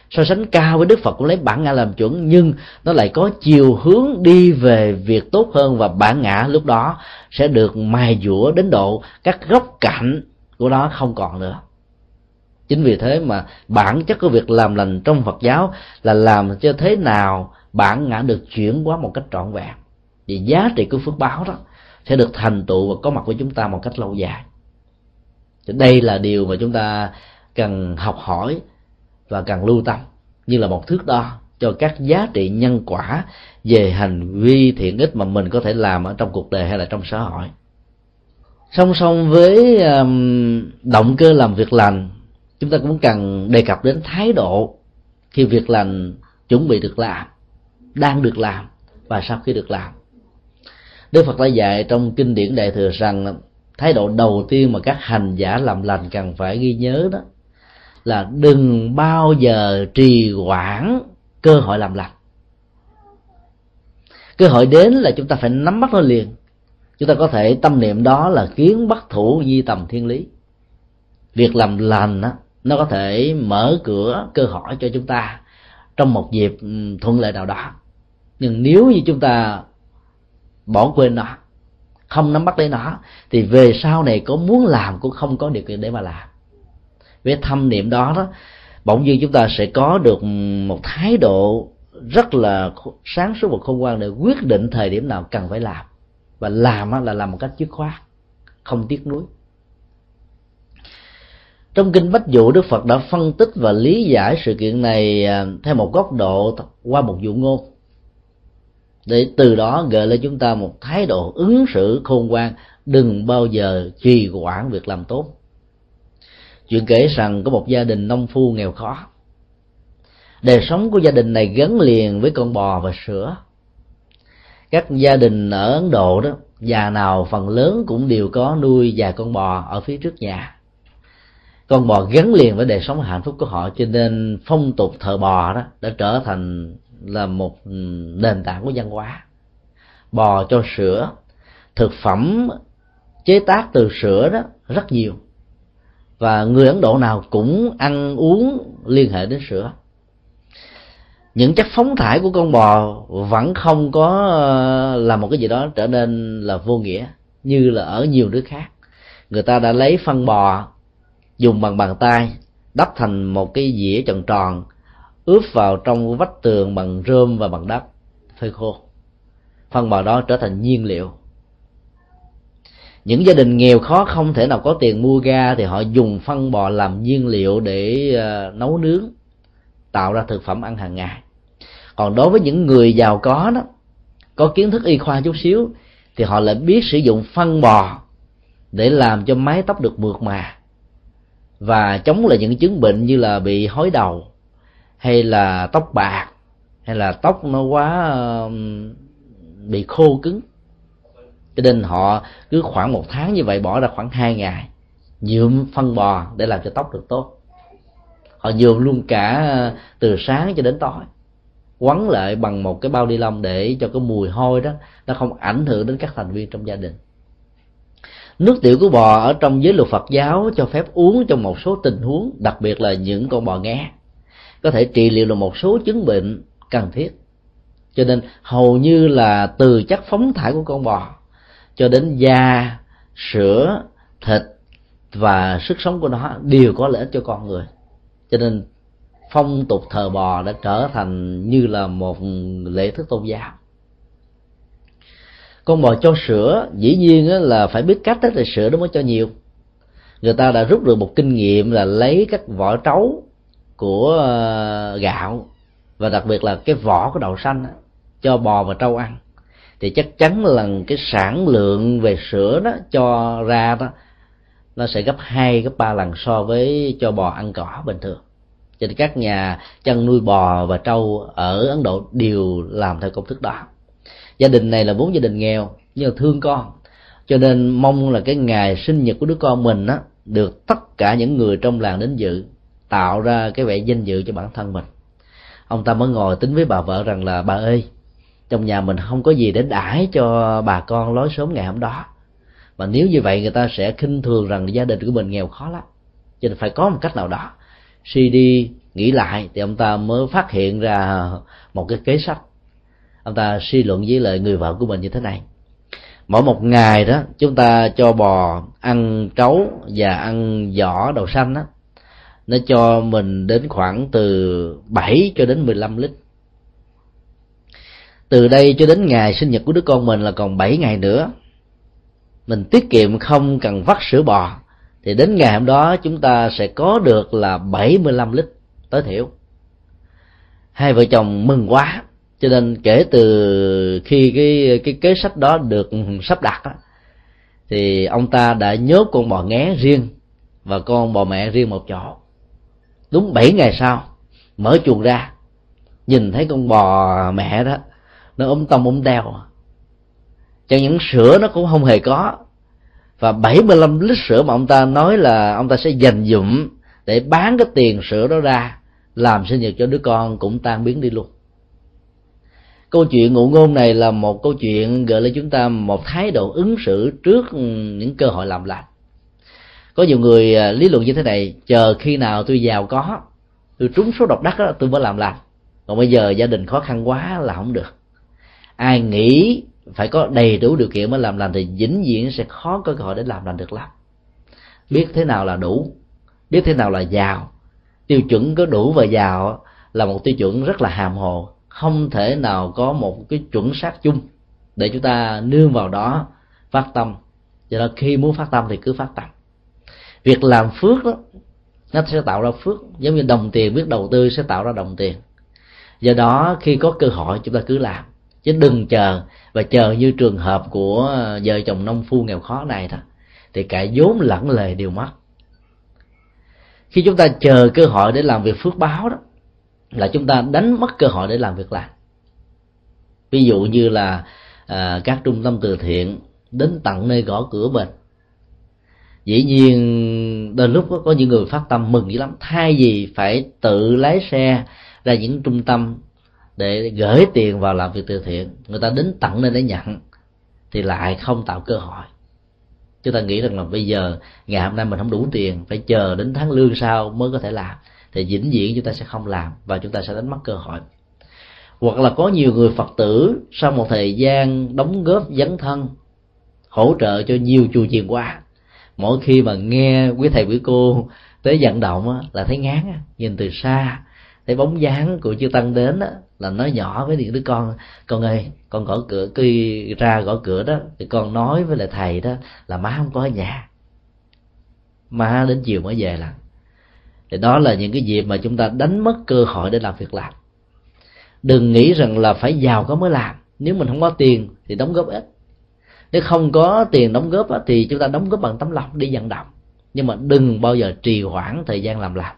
So sánh cao với đức phật cũng lấy bản ngã làm chuẩn, nhưng nó lại có chiều hướng đi về việc tốt hơn và bản ngã lúc đó sẽ được mài dũa đến độ các góc cạnh của nó không còn nữa. Chính vì thế mà bản chất của việc làm lành trong phật giáo là làm cho thế nào bản ngã được chuyển hóa một cách trọn vẹn. Thì giá trị của phước báo đó sẽ được thành tựu và có mặt với chúng ta một cách lâu dài đây là điều mà chúng ta cần học hỏi và cần lưu tâm, như là một thước đo cho các giá trị nhân quả về hành vi thiện ích mà mình có thể làm ở trong cuộc đời hay là trong xã hội. Song song với động cơ làm việc lành, chúng ta cũng cần đề cập đến thái độ khi việc lành chuẩn bị được làm, đang được làm và sau khi được làm. Đức phật đã dạy trong kinh điển đại thừa rằng thái độ đầu tiên mà các hành giả làm lành cần phải ghi nhớ đó là đừng bao giờ trì hoãn cơ hội làm lành. Cơ hội đến là chúng ta phải nắm bắt nó liền. Chúng ta có thể tâm niệm đó là kiến bắt thủ di tầm thiên lý. Việc làm lành đó, nó có thể mở cửa cơ hội cho chúng ta trong một dịp ừ, thuận lợi nào đó. Nhưng nếu như chúng ta bỏ quên nó không nắm bắt lấy nó, thì về sau này có muốn làm cũng không có điều kiện để mà làm. Với thâm niệm đó đó, bỗng nhiên chúng ta sẽ có được một thái độ rất là sáng suốt và khôn ngoan để quyết định thời điểm nào cần phải làm. Và làm là làm một cách dứt khoát, không tiếc nuối. Trong kinh bách dụ, đức phật đã phân tích và lý giải sự kiện này à, theo một góc độ qua một dụ ngôn để từ đó gợi lên chúng ta một thái độ ứng xử khôn ngoan, đừng bao giờ trì hoãn việc làm tốt. Chuyện kể rằng có một gia đình nông phu nghèo khó. Đời sống của gia đình này gắn liền với con bò và sữa. Các gia đình ở ấn độ đó, già nào phần lớn cũng đều có nuôi vài con bò ở phía trước nhà. Con bò gắn liền với đời sống hạnh phúc của họ, cho nên phong tục thờ bò đó đã trở thành là một nền tảng của văn hóa. Bò cho sữa, thực phẩm chế tác từ sữa đó rất nhiều. Và người ấn độ nào cũng ăn uống liên hệ đến sữa. Những chất phóng thải của con bò vẫn không có ờ, là một cái gì đó trở nên là vô nghĩa, như là ở nhiều nước khác. Người ta đã lấy phân bò dùng bằng bàn tay, đắp thành một cái dĩa tròn tròn ướp vào trong vách tường bằng rơm và bằng đất phơi khô. Phân bò đó trở thành nhiên liệu. Những gia đình nghèo khó không thể nào có tiền mua ga thì họ dùng phân bò làm nhiên liệu để ờ, nấu nướng, tạo ra thực phẩm ăn hàng ngày. Còn đối với những người giàu có đó, có kiến thức y khoa chút xíu thì họ lại biết sử dụng phân bò để làm cho mái tóc được mượt mà và chống lại những chứng bệnh như là bị hói đầu hay là tóc bạc, hay là tóc nó quá bị khô cứng. Cho nên họ cứ khoảng một tháng như vậy bỏ ra khoảng hai ngày, nhuộm phân bò để làm cho tóc được tốt. Họ nhuộm luôn cả ờ, từ sáng cho đến tối, quấn lại bằng một cái bao ni lông để cho cái mùi hôi đó, nó không ảnh hưởng đến các thành viên trong gia đình. Nước tiểu của bò ở trong giới luật Phật giáo cho phép uống trong một số tình huống, đặc biệt là những con bò nghe có thể trị liệu được một số chứng bệnh cần thiết. Cho nên hầu như là từ chất phóng thải của con bò cho đến da, sữa, thịt và sức sống của nó đều có lợi ích cho con người. Cho nên phong tục thờ bò đã trở thành như là một lễ thức tôn giáo. Con bò cho sữa, dĩ nhiên là phải biết cách là sữa nó mới cho nhiều. Người ta đã rút được một kinh nghiệm là lấy các vỏ trấu của ờ, gạo và đặc biệt là cái vỏ của đậu xanh cho bò và trâu ăn. Thì chắc chắn là cái sản lượng về sữa đó cho ra đó, nó sẽ gấp hai, gấp ba lần so với cho bò ăn cỏ bình thường. Cho nên các nhà chăn nuôi bò và trâu ở ấn độ đều làm theo công thức đó. Gia đình này là vốn gia đình nghèo, nhưng mà thương con. Cho nên mong là cái ngày sinh nhật của đứa con mình á, được tất cả những người trong làng đến dự tạo ra cái vẻ danh dự cho bản thân mình. Ông ta mới ngồi tính với bà vợ rằng là, bà ơi, trong nhà mình không có gì để đãi cho bà con lối sớm ngày hôm đó. Mà nếu như vậy người ta sẽ khinh thường rằng gia đình của mình nghèo khó lắm. Cho nên phải có một cách nào đó. Suy đi, nghĩ lại thì ông ta mới phát hiện ra một cái kế sách. Ông ta suy luận với lại người vợ của mình như thế này. Mỗi một ngày đó, chúng ta cho bò ăn trấu và ăn vỏ đậu xanh đó nó cho mình đến khoảng từ 7 cho đến 15 lít. Từ đây cho đến ngày sinh nhật của đứa con mình là còn 7 ngày nữa. Mình tiết kiệm không cần vắt sữa bò. Thì đến ngày hôm đó chúng ta sẽ có được là 75 lít tối thiểu. Hai vợ chồng mừng quá cho nên kể từ khi cái cái kế sách đó được sắp đặt đó, thì ông ta đã nhốt con bò nghé riêng và con bò mẹ riêng một chỗ đúng 7 ngày sau, mở chuồng ra, nhìn thấy con bò mẹ đó, nó ốm tông ốm đeo. Chẳng những sữa nó cũng không hề có. Và 75 lít sữa mà ông ta nói là ông ta sẽ dành dụm để bán cái tiền sữa đó ra, làm sinh nhật cho đứa con cũng tan biến đi luôn. Câu chuyện ngụ ngôn này là một câu chuyện gợi lên chúng ta một thái độ ứng xử trước những cơ hội làm lành có nhiều người à, lý luận như thế này, chờ khi nào tôi giàu có, tôi trúng số độc đắc đó tôi mới làm lành còn bây giờ gia đình khó khăn quá là không được. Ai nghĩ phải có đầy đủ điều kiện mới làm lành thì vĩnh viễn sẽ khó có cơ hội để làm lành được lắm. Biết thế nào là đủ, biết thế nào là giàu. Tiêu chuẩn có đủ và giàu là một tiêu chuẩn rất là hàm hồ. Không thể nào có một cái chuẩn xác chung để chúng ta nương vào đó phát tâm. Cho nên khi muốn phát tâm thì cứ phát tâm việc làm phước đó nó sẽ tạo ra phước. Giống như đồng tiền biết đầu tư sẽ tạo ra đồng tiền. Do đó khi có cơ hội chúng ta cứ làm. Chứ đừng chờ và chờ như trường hợp của vợ chồng nông phu nghèo khó này thôi. Thì cả vốn lẫn lề đều mất. Khi chúng ta chờ cơ hội để làm việc phước báo đó là chúng ta đánh mất cơ hội để làm việc làm. Ví dụ như là à, các trung tâm từ thiện đến tận nơi gõ cửa mình dĩ nhiên đôi lúc có, có những người phát tâm mừng dữ lắm. Thay vì phải tự lái xe ra những trung tâm để gửi tiền vào làm việc từ thiện người ta đến tận nơi để nhận thì lại không tạo cơ hội. Chúng ta nghĩ rằng là bây giờ ngày hôm nay mình không đủ tiền phải chờ đến tháng lương sau mới có thể làm thì vĩnh viễn chúng ta sẽ không làm và chúng ta sẽ đánh mất cơ hội. Hoặc là có nhiều người phật tử sau một thời gian đóng góp dấn thân hỗ trợ cho nhiều chùa chiền qua mỗi khi mà nghe quý thầy quý cô tới vận động á, là thấy ngán á, nhìn từ xa thấy bóng dáng của chư tăng đến á, là nói nhỏ với những đứa con con ơi con gõ cửa cứ ra gõ cửa đó thì con nói với lại thầy đó là má không có ở nhà. Má đến chiều mới về là. Thì đó là những cái dịp mà chúng ta đánh mất cơ hội để làm việc làm. Đừng nghĩ rằng là phải giàu có mới làm. Nếu mình không có tiền thì đóng góp ít nếu không có tiền đóng góp thì chúng ta đóng góp bằng tấm lòng đi vận động. Nhưng mà đừng bao giờ trì hoãn thời gian làm lành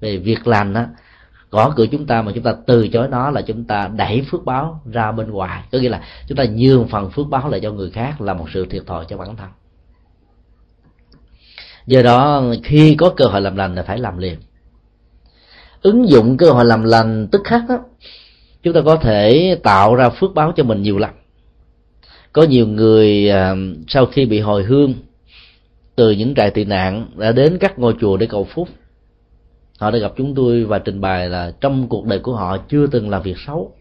về việc làm đó gõ cửa chúng ta mà chúng ta từ chối nó là chúng ta đẩy phước báo ra bên ngoài. Có nghĩa là chúng ta nhường phần phước báo lại cho người khác là một sự thiệt thòi cho bản thân. Do đó, khi có cơ hội làm lành là phải làm liền. Ứng dụng cơ hội làm lành tức khắc đó chúng ta có thể tạo ra phước báo cho mình nhiều lắm có nhiều người à, sau khi bị hồi hương từ những trại tị nạn đã đến các ngôi chùa để cầu phúc. Họ đã gặp chúng tôi và trình bày là trong cuộc đời của họ chưa từng làm việc xấu.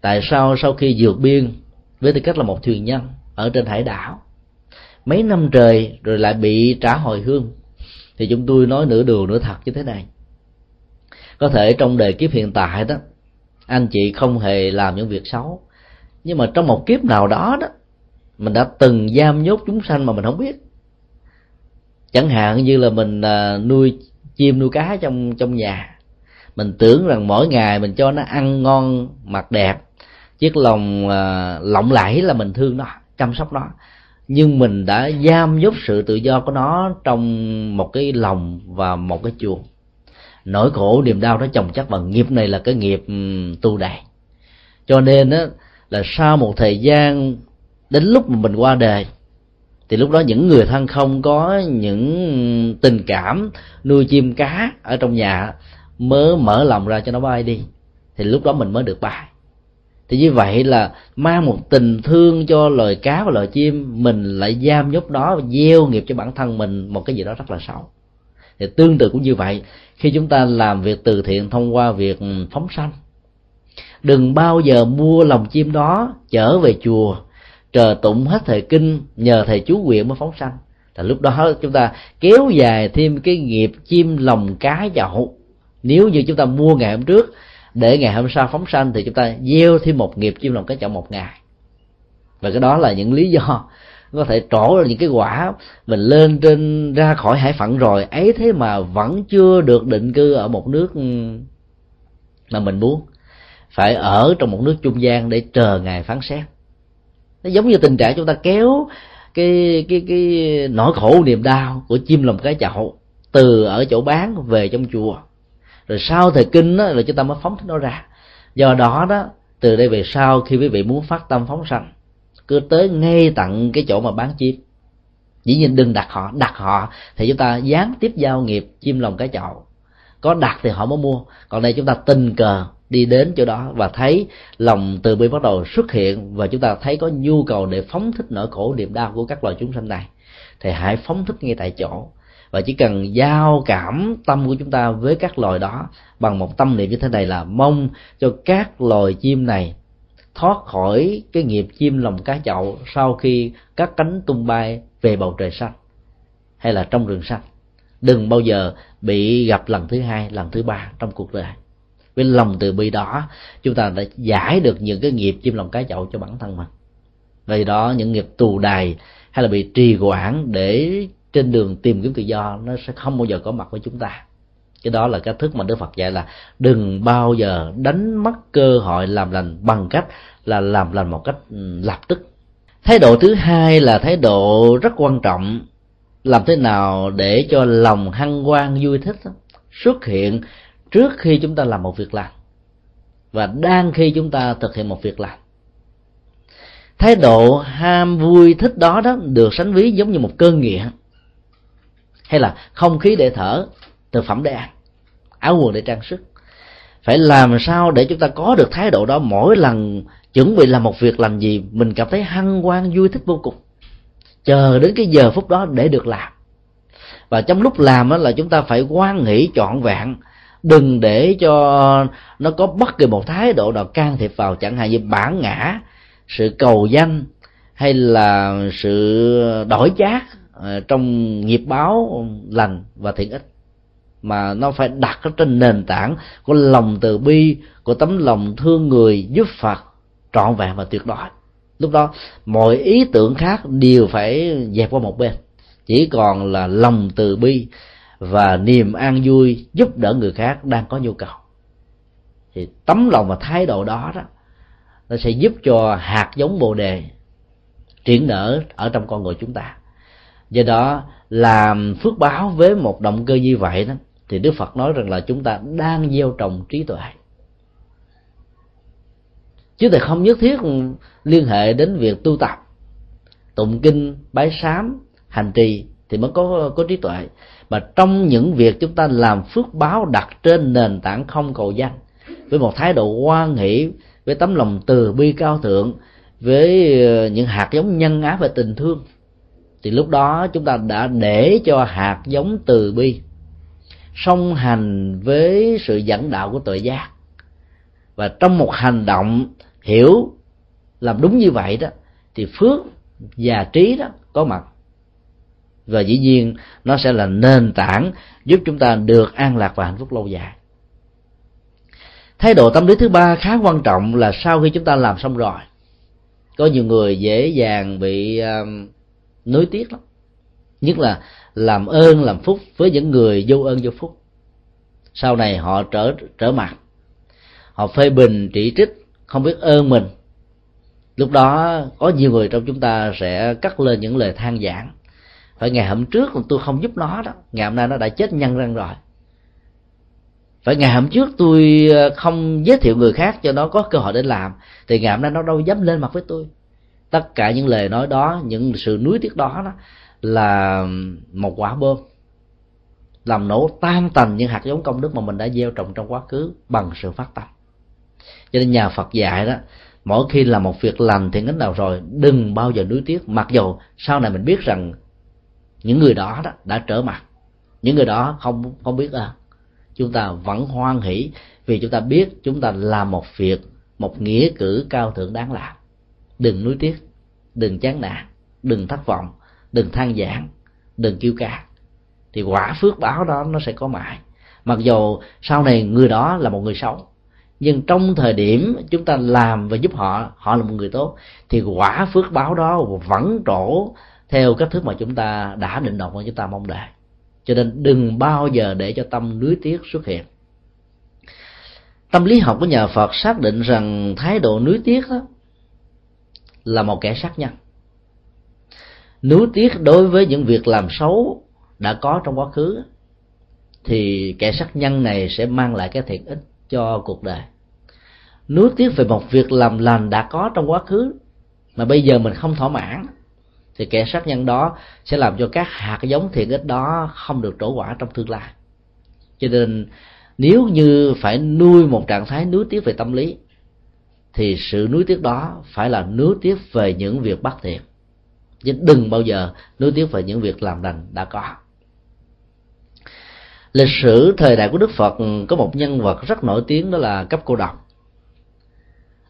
Tại sao sau khi vượt biên với tư cách là một thuyền nhân ở trên hải đảo mấy năm trời rồi lại bị trả hồi hương thì chúng tôi nói nửa đường nửa thật như thế này. Có thể trong đời kiếp hiện tại đó anh chị không hề làm những việc xấu nhưng mà trong một kiếp nào đó đó, mình đã từng giam nhốt chúng sanh mà mình không biết. Chẳng hạn như là mình à, nuôi chim, nuôi cá trong trong nhà. Mình tưởng rằng mỗi ngày mình cho nó ăn ngon, mặc đẹp, chiếc lòng à, lộng lẫy là mình thương nó, chăm sóc nó. Nhưng mình đã giam nhốt sự tự do của nó trong một cái lòng và một cái chuồng. Nỗi khổ niềm đau nó chồng chất và nghiệp này là cái nghiệp tu đầy cho nên á là sau một thời gian đến lúc mà mình qua đời, thì lúc đó những người thân không có những tình cảm nuôi chim cá ở trong nhà mới mở lòng ra cho nó bay đi, thì lúc đó mình mới được bay thì như vậy là mang một tình thương cho loài cá và loài chim, mình lại giam nhốt đó và gieo nghiệp cho bản thân mình một cái gì đó rất là xấu. Thì tương tự cũng như vậy, khi chúng ta làm việc từ thiện thông qua việc phóng sanh đừng bao giờ mua lòng chim đó trở về chùa. Chờ tụng hết thời kinh, nhờ thầy chú nguyện mới phóng sanh. Là lúc đó chúng ta kéo dài thêm cái nghiệp chim lòng cá chậu nếu như chúng ta mua ngày hôm trước, để ngày hôm sau phóng sanh thì chúng ta gieo thêm một nghiệp chim lòng cá chậu một ngày. Và cái đó là những lý do có thể trổ ra những cái quả mình lên trên, ra khỏi hải phận rồi. Ấy thế mà vẫn chưa được định cư ở một nước ừ, mà mình muốn phải ở trong một nước trung gian để chờ ngài phán xét. Nó giống như tình trạng chúng ta kéo cái cái cái nỗi khổ niềm đau của chim lòng cái chậu từ ở chỗ bán về trong chùa. Rồi sau thời kinh đó, là chúng ta mới phóng thích nó ra. Do đó đó từ đây về sau khi quý vị muốn phát tâm phóng sanh cứ tới ngay tận cái chỗ mà bán chim. Dĩ nhiên đừng đặt họ đặt họ thì chúng ta gián tiếp giao nghiệp chim lòng cái chậu. Có đặt thì họ mới mua. Còn đây chúng ta tình cờ đi đến chỗ đó và thấy lòng từ bi bắt đầu xuất hiện và chúng ta thấy có nhu cầu để phóng thích nỗi khổ niềm đau của các loài chúng sanh này. Thì hãy phóng thích ngay tại chỗ. Và chỉ cần giao cảm tâm của chúng ta với các loài đó bằng một tâm niệm như thế này là mong cho các loài chim này thoát khỏi cái nghiệp chim lòng cá chậu sau khi các cánh tung bay về bầu trời xanh hay là trong rừng xanh. Đừng bao giờ bị gặp lần thứ hai, lần thứ ba trong cuộc đời với lòng từ bi đó, chúng ta đã giải được những cái nghiệp chim lòng cái chậu cho bản thân mình. Vì đó, những nghiệp tù đài hay là bị trì hoãn để trên đường tìm kiếm tự do, nó sẽ không bao giờ có mặt với chúng ta. Cái đó là cái thức mà đức phật dạy là đừng bao giờ đánh mất cơ hội làm lành bằng cách là làm lành một cách ừ, lập tức. Thái độ thứ hai là thái độ rất quan trọng. Làm thế nào để cho lòng hăng hoan, vui thích xuất hiện trước khi chúng ta làm một việc làm, và đang khi chúng ta thực hiện một việc làm. Thái độ ham vui thích đó đó được sánh ví giống như một cơn nghiện, hay là không khí để thở thực phẩm để ăn, áo quần để trang sức. Phải làm sao để chúng ta có được thái độ đó mỗi lần chuẩn bị làm một việc làm gì, mình cảm thấy hăng hoan, vui thích vô cùng. Chờ đến cái giờ phút đó để được làm. Và trong lúc làm đó là chúng ta phải quan nghĩ trọn vẹn đừng để cho nó có bất kỳ một thái độ nào can thiệp vào, chẳng hạn như bản ngã, sự cầu danh, hay là sự đổi chác ờ, trong nghiệp báo lành và thiện ích. Mà nó phải đặt ở trên nền tảng của lòng từ bi, của tấm lòng thương người, giúp phật trọn vẹn và tuyệt đối. Lúc đó, mọi ý tưởng khác đều phải dẹp qua một bên. Chỉ còn là lòng từ bi và niềm an vui giúp đỡ người khác đang có nhu cầu. Thì tấm lòng và thái độ đó đó, nó sẽ giúp cho hạt giống bồ đề triển nở ở trong con người chúng ta. Do đó, làm phước báo với một động cơ như vậy đó, thì đức phật nói rằng là chúng ta đang gieo trồng trí tuệ. Chứ thầy không nhất thiết liên hệ đến việc tu tập, tụng kinh, bái sám, hành trì thì mới có có trí tuệ mà trong những việc chúng ta làm phước báo đặt trên nền tảng không cầu danh, với một thái độ quan hỷ, với tấm lòng từ bi cao thượng, với ờ, những hạt giống nhân ái và tình thương, thì lúc đó chúng ta đã để cho hạt giống từ bi song hành với sự dẫn đạo của tội giác. Và trong một hành động hiểu làm đúng như vậy đó, thì phước và trí đó có mặt và dĩ nhiên nó sẽ là nền tảng giúp chúng ta được an lạc và hạnh phúc lâu dài. Thái độ tâm lý thứ ba khá quan trọng là sau khi chúng ta làm xong rồi có nhiều người dễ dàng bị um, nuối tiếc lắm. Nhất là làm ơn làm phúc với những người vô ơn vô phúc. Sau này họ trở trở mặt. Họ phê bình chỉ trích không biết ơn mình. Lúc đó có nhiều người trong chúng ta sẽ cắt lên những lời than giảng phải ngày hôm trước tôi không giúp nó đó. Ngày hôm nay nó đã chết nhân răng rồi. Phải ngày hôm trước tôi ờ, không giới thiệu người khác cho nó có cơ hội để làm thì ngày hôm nay nó đâu dám lên mặt với tôi. Tất cả những lời nói đó những sự nuối tiếc đó, đó là một quả bom. Làm nổ tan tành những hạt giống công đức mà mình đã gieo trồng trong quá khứ bằng sự phát tâm. Cho nên nhà phật dạy đó mỗi khi làm một việc lành thì ngánh nào rồi đừng bao giờ nuối tiếc. Mặc dù sau này mình biết rằng những người đó, đó đã trở mặt. Những người đó không không biết à chúng ta vẫn hoan hỷ vì chúng ta biết chúng ta làm một việc một nghĩa cử cao thượng đáng làm. Đừng nuối tiếc đừng chán nản đừng thất vọng đừng than giảng đừng kêu ca thì quả phước báo đó nó sẽ có mãi. Mặc dù sau này người đó là một người xấu nhưng trong thời điểm chúng ta làm và giúp họ họ là một người tốt thì quả phước báo đó vẫn trổ theo cách thức mà chúng ta đã định đoạt và chúng ta mong đợi. Cho nên đừng bao giờ để cho tâm nuối tiếc xuất hiện. Tâm lý học của nhà phật xác định rằng thái độ nuối tiếc đó là một kẻ sát nhân. Nuối tiếc đối với những việc làm xấu đã có trong quá khứ, thì kẻ sát nhân này sẽ mang lại cái thiện ích cho cuộc đời. Nuối tiếc về một việc làm lành đã có trong quá khứ, mà bây giờ mình không thỏa mãn thì kẻ sát nhân đó sẽ làm cho các hạt giống thiện ích đó không được trổ quả trong tương lai. Cho nên, nếu như phải nuôi một trạng thái nuối tiếc về tâm lý, thì sự nuối tiếc đó phải là nuối tiếc về những việc bất thiện. Chứ đừng bao giờ nuối tiếc về những việc làm lành đã có. Lịch sử thời đại của đức phật, có một nhân vật rất nổi tiếng đó là cấp cô độc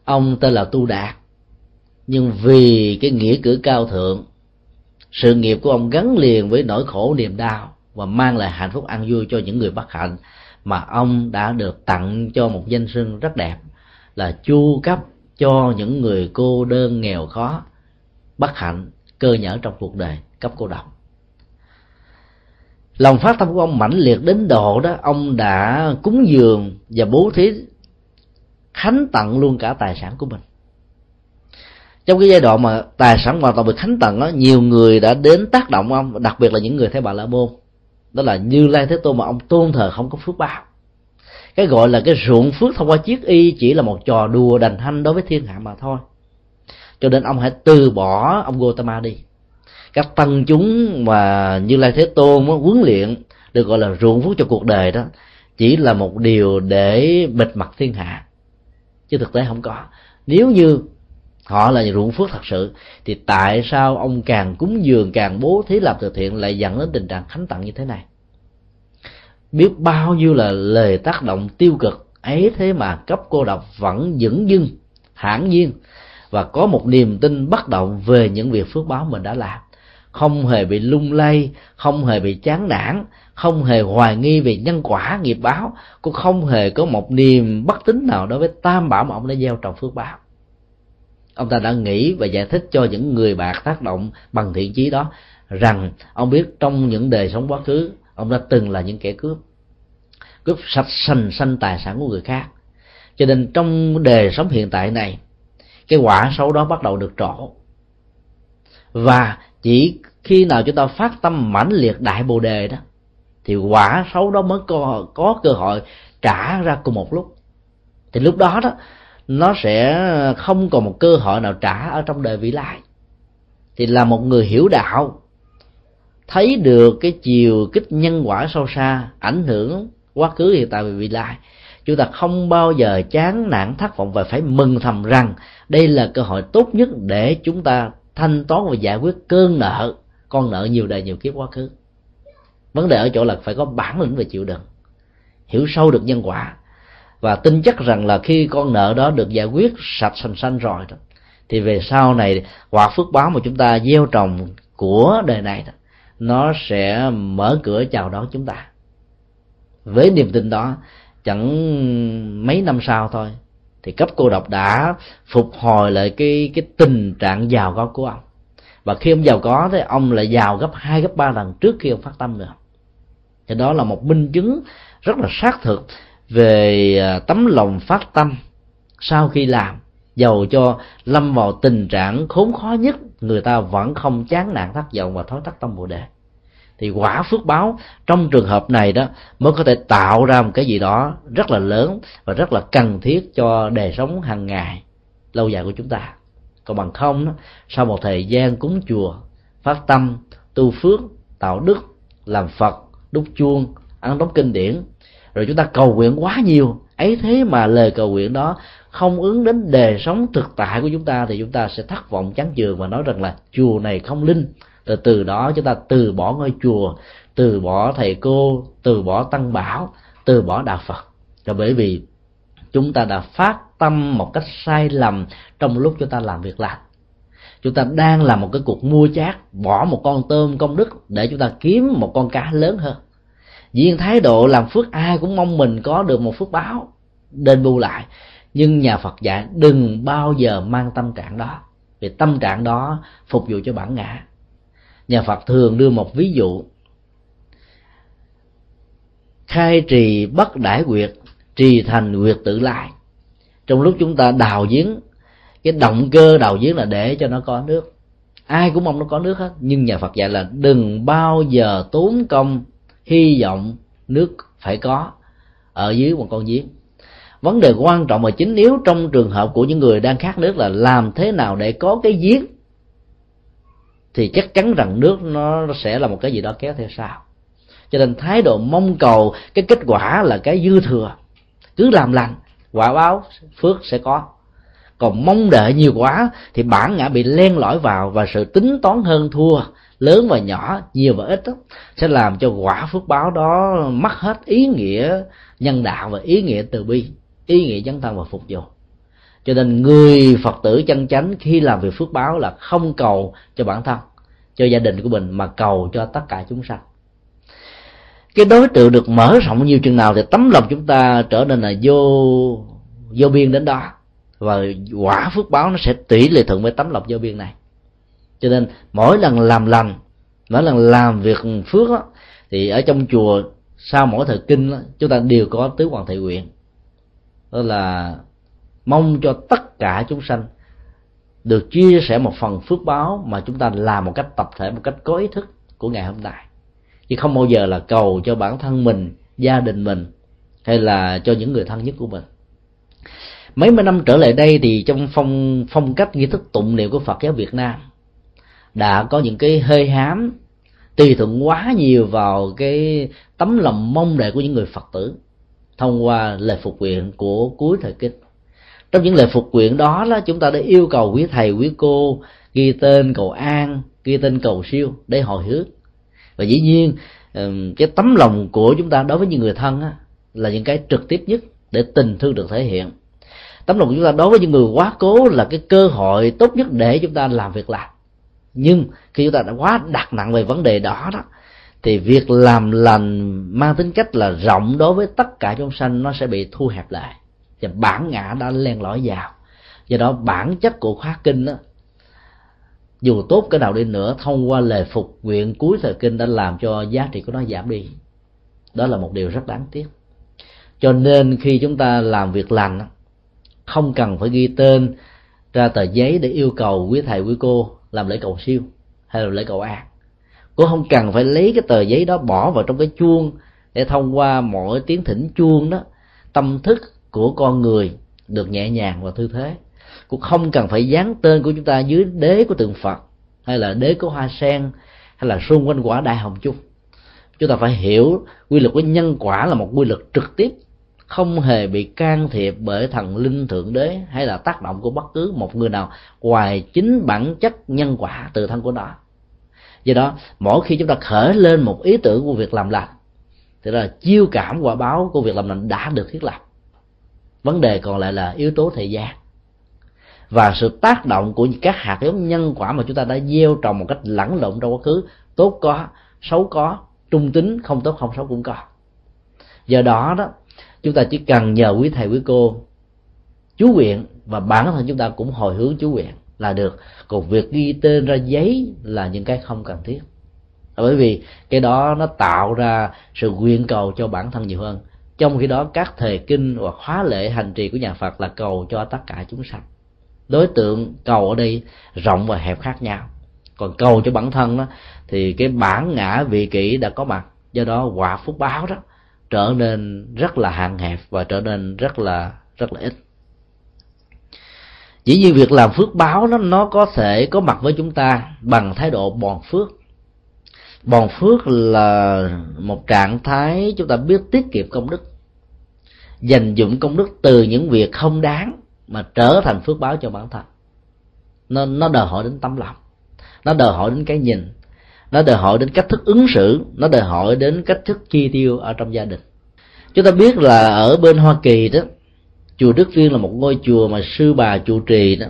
ông tên là tu đạt. Nhưng vì cái nghĩa cử cao thượng sự nghiệp của ông gắn liền với nỗi khổ niềm đau và mang lại hạnh phúc an vui cho những người bất hạnh mà ông đã được tặng cho một danh sưng rất đẹp, là chu cấp cho những người cô đơn nghèo khó, bất hạnh, cơ nhở trong cuộc đời, cấp cô độc. Lòng phát tâm của ông mãnh liệt đến độ đó, ông đã cúng dường và bố thí khánh tặng luôn cả tài sản của mình trong cái giai đoạn mà tài sản hoàn toàn bị khánh tận đó nhiều người đã đến tác động ông đặc biệt là những người theo bà la môn. Đó là như lai thế tôn mà ông tôn thờ không có phước báo. Cái gọi là cái ruộng phước thông qua chiếc y chỉ là một trò đùa đành hanh đối với thiên hạ mà thôi. Cho nên ông hãy từ bỏ ông Gotama đi. Các tăng chúng mà như lai thế tôn đó, huấn luyện được gọi là ruộng phước cho cuộc đời đó chỉ là một điều để bịt mặt thiên hạ. Chứ thực tế không có. Nếu như họ là ruộng phước thật sự. Thì tại sao ông càng cúng dường, càng bố thí làm từ thiện lại dẫn đến tình trạng khánh tặng như thế này? Biết bao nhiêu là lời tác động tiêu cực ấy thế mà cấp cô độc vẫn dững dưng hãn nhiên, và có một niềm tin bất động về những việc phước báo mình đã làm. Không hề bị lung lay, không hề bị chán nản, không hề hoài nghi về nhân quả, nghiệp báo, cũng không hề có một niềm bất tín nào đối với tam bảo mà ông đã gieo trồng phước báo ông ta đã nghĩ và giải thích cho những người bạn tác động bằng thiện chí đó rằng ông biết trong những đời sống quá khứ ông đã từng là những kẻ cướp cướp sạch sành xanh tài sản của người khác. Cho nên trong đời sống hiện tại này cái quả xấu đó bắt đầu được trổ. Và chỉ khi nào chúng ta phát tâm mãnh liệt đại bồ đề đó thì quả xấu đó mới có, có cơ hội trả ra cùng một lúc. Thì lúc đó đó nó sẽ không còn một cơ hội nào trả ở trong đời vị lai. Thì là một người hiểu đạo, thấy được cái chiều kích nhân quả sâu xa ảnh hưởng quá khứ hiện tại và vị lai, chúng ta không bao giờ chán nản thất vọng và phải mừng thầm rằng đây là cơ hội tốt nhất để chúng ta thanh toán và giải quyết cơn nợ, con nợ nhiều đời nhiều kiếp quá khứ. Vấn đề ở chỗ là phải có bản lĩnh về chịu đựng, hiểu sâu được nhân quả và tin chắc rằng là khi con nợ đó được giải quyết sạch sành xanh rồi đó thì về sau này quả phước báo mà chúng ta gieo trồng của đời này đó, nó sẽ mở cửa chào đón chúng ta. Với niềm tin đó chẳng mấy năm sau thôi thì cấp cô độc đã phục hồi lại cái cái tình trạng giàu có của ông. Và khi ông giàu có thì ông lại giàu gấp hai gấp ba lần trước khi ông phát tâm nữa. Thì đó là một minh chứng rất là xác thực về à, tấm lòng phát tâm. Sau khi làm dầu cho lâm vào tình trạng khốn khó nhất người ta vẫn không chán nản thất vọng và thói thất tâm bồ đề. Thì quả phước báo trong trường hợp này đó mới có thể tạo ra một cái gì đó rất là lớn và rất là cần thiết cho đời sống hàng ngày lâu dài của chúng ta. Còn bằng không đó, sau một thời gian cúng chùa phát tâm tu phước tạo đức làm phật đúc chuông ăn đóng kinh điển rồi chúng ta cầu nguyện quá nhiều. Ấy thế mà lời cầu nguyện đó không ứng đến đời sống thực tại của chúng ta thì chúng ta sẽ thất vọng chán chường và nói rằng là chùa này không linh. Từ từ đó chúng ta từ bỏ ngôi chùa, từ bỏ thầy cô, từ bỏ tăng bảo, từ bỏ đạo phật. Là bởi vì chúng ta đã phát tâm một cách sai lầm trong lúc chúng ta làm việc lành chúng ta đang làm một cái cuộc mua chát, bỏ một con tôm công đức để chúng ta kiếm một con cá lớn hơn viên thái độ làm phước ai cũng mong mình có được một phước báo, đền bù lại. Nhưng nhà phật dạy, đừng bao giờ mang tâm trạng đó, vì tâm trạng đó phục vụ cho bản ngã. Nhà phật thường đưa một ví dụ. Khai trì bất đãi quyệt trì thành quyệt tự lại trong lúc chúng ta đào giếng, cái động cơ đào giếng là để cho nó có nước. Ai cũng mong nó có nước hết, nhưng nhà phật dạy là đừng bao giờ tốn công hy vọng nước phải có ở dưới một con giếng. Vấn đề quan trọng và chính yếu trong trường hợp của những người đang khát nước là làm thế nào để có cái giếng, thì chắc chắn rằng nước nó sẽ là một cái gì đó kéo theo sau. Cho nên thái độ mong cầu, cái kết quả là cái dư thừa. Cứ làm lành, quả báo, phước sẽ có. Còn mong đợi nhiều quá, thì bản ngã bị len lỏi vào và sự tính toán hơn thua lớn và nhỏ nhiều và ít đó, sẽ làm cho quả phước báo đó mất hết ý nghĩa nhân đạo và ý nghĩa từ bi ý nghĩa dấn thân và phục vụ. Cho nên người phật tử chân chánh khi làm việc phước báo là không cầu cho bản thân cho gia đình của mình mà cầu cho tất cả chúng sanh. Cái đối tượng được mở rộng nhiều chừng nào thì tấm lòng chúng ta trở nên là vô vô biên đến đó. Và quả phước báo nó sẽ tỷ lệ thuận với tấm lòng vô biên này cho nên mỗi lần làm lành mỗi lần làm việc phước đó, thì ở trong chùa sau mỗi thời kinh đó, chúng ta đều có tứ hoàng thị nguyện. Đó là mong cho tất cả chúng sanh được chia sẻ một phần phước báo mà chúng ta làm một cách tập thể một cách có ý thức của ngày hôm nay. Chứ không bao giờ là cầu cho bản thân mình gia đình mình hay là cho những người thân nhất của mình. Mấy mươi năm trở lại đây thì trong phong phong cách nghi thức tụng niệm của Phật giáo Việt Nam đã có những cái hơi hám tùy thuận quá nhiều vào cái tấm lòng mong đợi của những người Phật tử thông qua lời phục nguyện của cuối thời kinh. Trong những lời phục nguyện đó là chúng ta đã yêu cầu quý thầy, quý cô ghi tên cầu an, ghi tên cầu siêu để hồi hướng và dĩ nhiên cái tấm lòng của chúng ta đối với những người thân là những cái trực tiếp nhất để tình thương được thể hiện. Tấm lòng của chúng ta đối với những người quá cố là cái cơ hội tốt nhất để chúng ta làm việc làm nhưng khi chúng ta đã quá đặt nặng về vấn đề đó đó, thì việc làm lành mang tính cách là rộng đối với tất cả chúng sanh nó sẽ bị thu hẹp lại. Và bản ngã đã len lỏi vào. Do đó bản chất của khóa kinh đó, dù tốt cái nào đi nữa, thông qua lời phục nguyện cuối thời kinh đã làm cho giá trị của nó giảm đi. Đó là một điều rất đáng tiếc. Cho nên khi chúng ta làm việc lành, không cần phải ghi tên ra tờ giấy để yêu cầu quý thầy, quý cô làm lễ cầu siêu hay là lễ cầu an. Cũng không cần phải lấy cái tờ giấy đó bỏ vào trong cái chuông để thông qua mỗi tiếng thỉnh chuông đó. Tâm thức của con người được nhẹ nhàng và thư thế. Cũng không cần phải dán tên của chúng ta dưới đế của tượng phật hay là đế của hoa sen hay là xung quanh quả đại hồng chung. Chúng ta phải hiểu quy luật của nhân quả là một quy luật trực tiếp không hề bị can thiệp bởi thần linh thượng đế hay là tác động của bất cứ một người nào ngoài chính bản chất nhân quả từ thân của nó. Do đó, mỗi khi chúng ta khởi lên một ý tưởng của việc làm lành, thì là chiêu cảm quả báo của việc làm lành đã được thiết lập. Vấn đề còn lại là yếu tố thời gian và sự tác động của các hạt giống nhân quả mà chúng ta đã gieo trồng một cách lẫn lộn trong quá khứ, tốt có, xấu có, trung tính, không tốt, không xấu cũng có. Do đó đó chúng ta chỉ cần nhờ quý thầy, quý cô chú nguyện và bản thân chúng ta cũng hồi hướng chú nguyện là được. Còn việc ghi tên ra giấy là những cái không cần thiết. Bởi vì cái đó nó tạo ra sự nguyện cầu cho bản thân nhiều hơn. Trong khi đó, các thời kinh hoặc khóa lễ hành trì của nhà phật là cầu cho tất cả chúng sanh. Đối tượng cầu ở đây rộng và hẹp khác nhau. Còn cầu cho bản thân đó thì cái bản ngã vị kỷ đã có mặt. Do đó quả phúc báo đó trở nên rất là hạn hẹp và trở nên rất là rất là ít. Dĩ nhiên việc làm phước báo nó nó có thể có mặt với chúng ta bằng thái độ bòn phước. Bòn phước là một trạng thái chúng ta biết tiết kiệm công đức, dành dụng công đức từ những việc không đáng mà trở thành phước báo cho bản thân. Nó nó đòi hỏi đến tấm lòng, nó đòi hỏi đến cái nhìn nó đòi hỏi đến cách thức ứng xử, nó đòi hỏi đến cách thức chi tiêu ở trong gia đình. Chúng ta biết là ở bên hoa kỳ đó, chùa đức viên là một ngôi chùa mà sư bà trụ trì đó,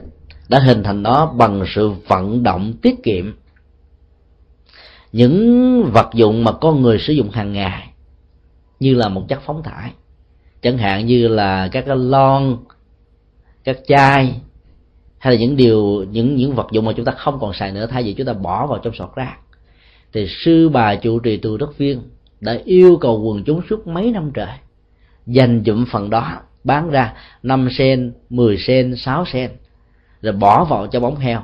đã hình thành nó bằng sự vận động tiết kiệm. Những vật dụng mà con người sử dụng hàng ngày, như là một chất phóng thải, chẳng hạn như là các cái lon, các chai, hay là những điều, những những vật dụng mà chúng ta không còn xài nữa, thay vì chúng ta bỏ vào trong sọt rác thì sư bà trụ trì tu đức viên đã yêu cầu quần chúng suốt mấy năm trời. Dành dụm phần đó bán ra 5 sen, 10 sen, 6 sen rồi bỏ vào cho bóng heo.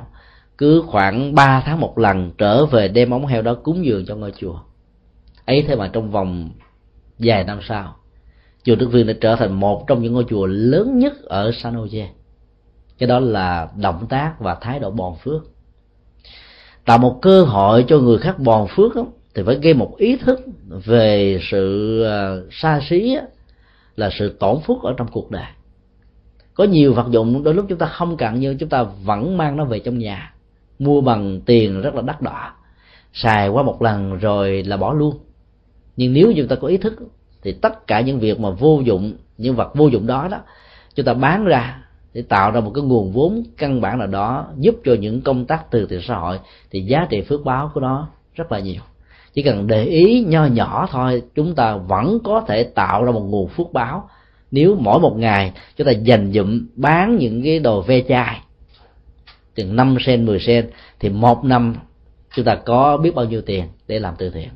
Cứ khoảng 3 tháng một lần trở về đem bóng heo đó cúng dường cho ngôi chùa. Ấy thế mà trong vòng vài năm sau chùa Đức Viên đã trở thành một trong những ngôi chùa lớn nhất ở San Jose. Cái đó là động tác và thái độ bòn phước tạo một cơ hội cho người khác bòn phước đó, thì phải gây một ý thức về sự à, xa xí là sự tổn phước ở trong cuộc đời. Có nhiều vật dụng đôi lúc chúng ta không cần nhưng chúng ta vẫn mang nó về trong nhà. Mua bằng tiền rất là đắt đỏ. Xài qua một lần rồi là bỏ luôn. Nhưng nếu chúng ta có ý thức thì tất cả những việc mà vô dụng những vật vô dụng đó đó chúng ta bán ra để tạo ra một cái nguồn vốn căn bản nào đó, giúp cho những công tác từ thiện xã hội, thì giá trị phước báo của nó rất là nhiều. Chỉ cần để ý nho nhỏ thôi, chúng ta vẫn có thể tạo ra một nguồn phước báo. Nếu mỗi một ngày chúng ta dành dụm bán những cái đồ ve chai chừng 5 sen 10 sen, thì một năm chúng ta có biết bao nhiêu tiền để làm từ thiện.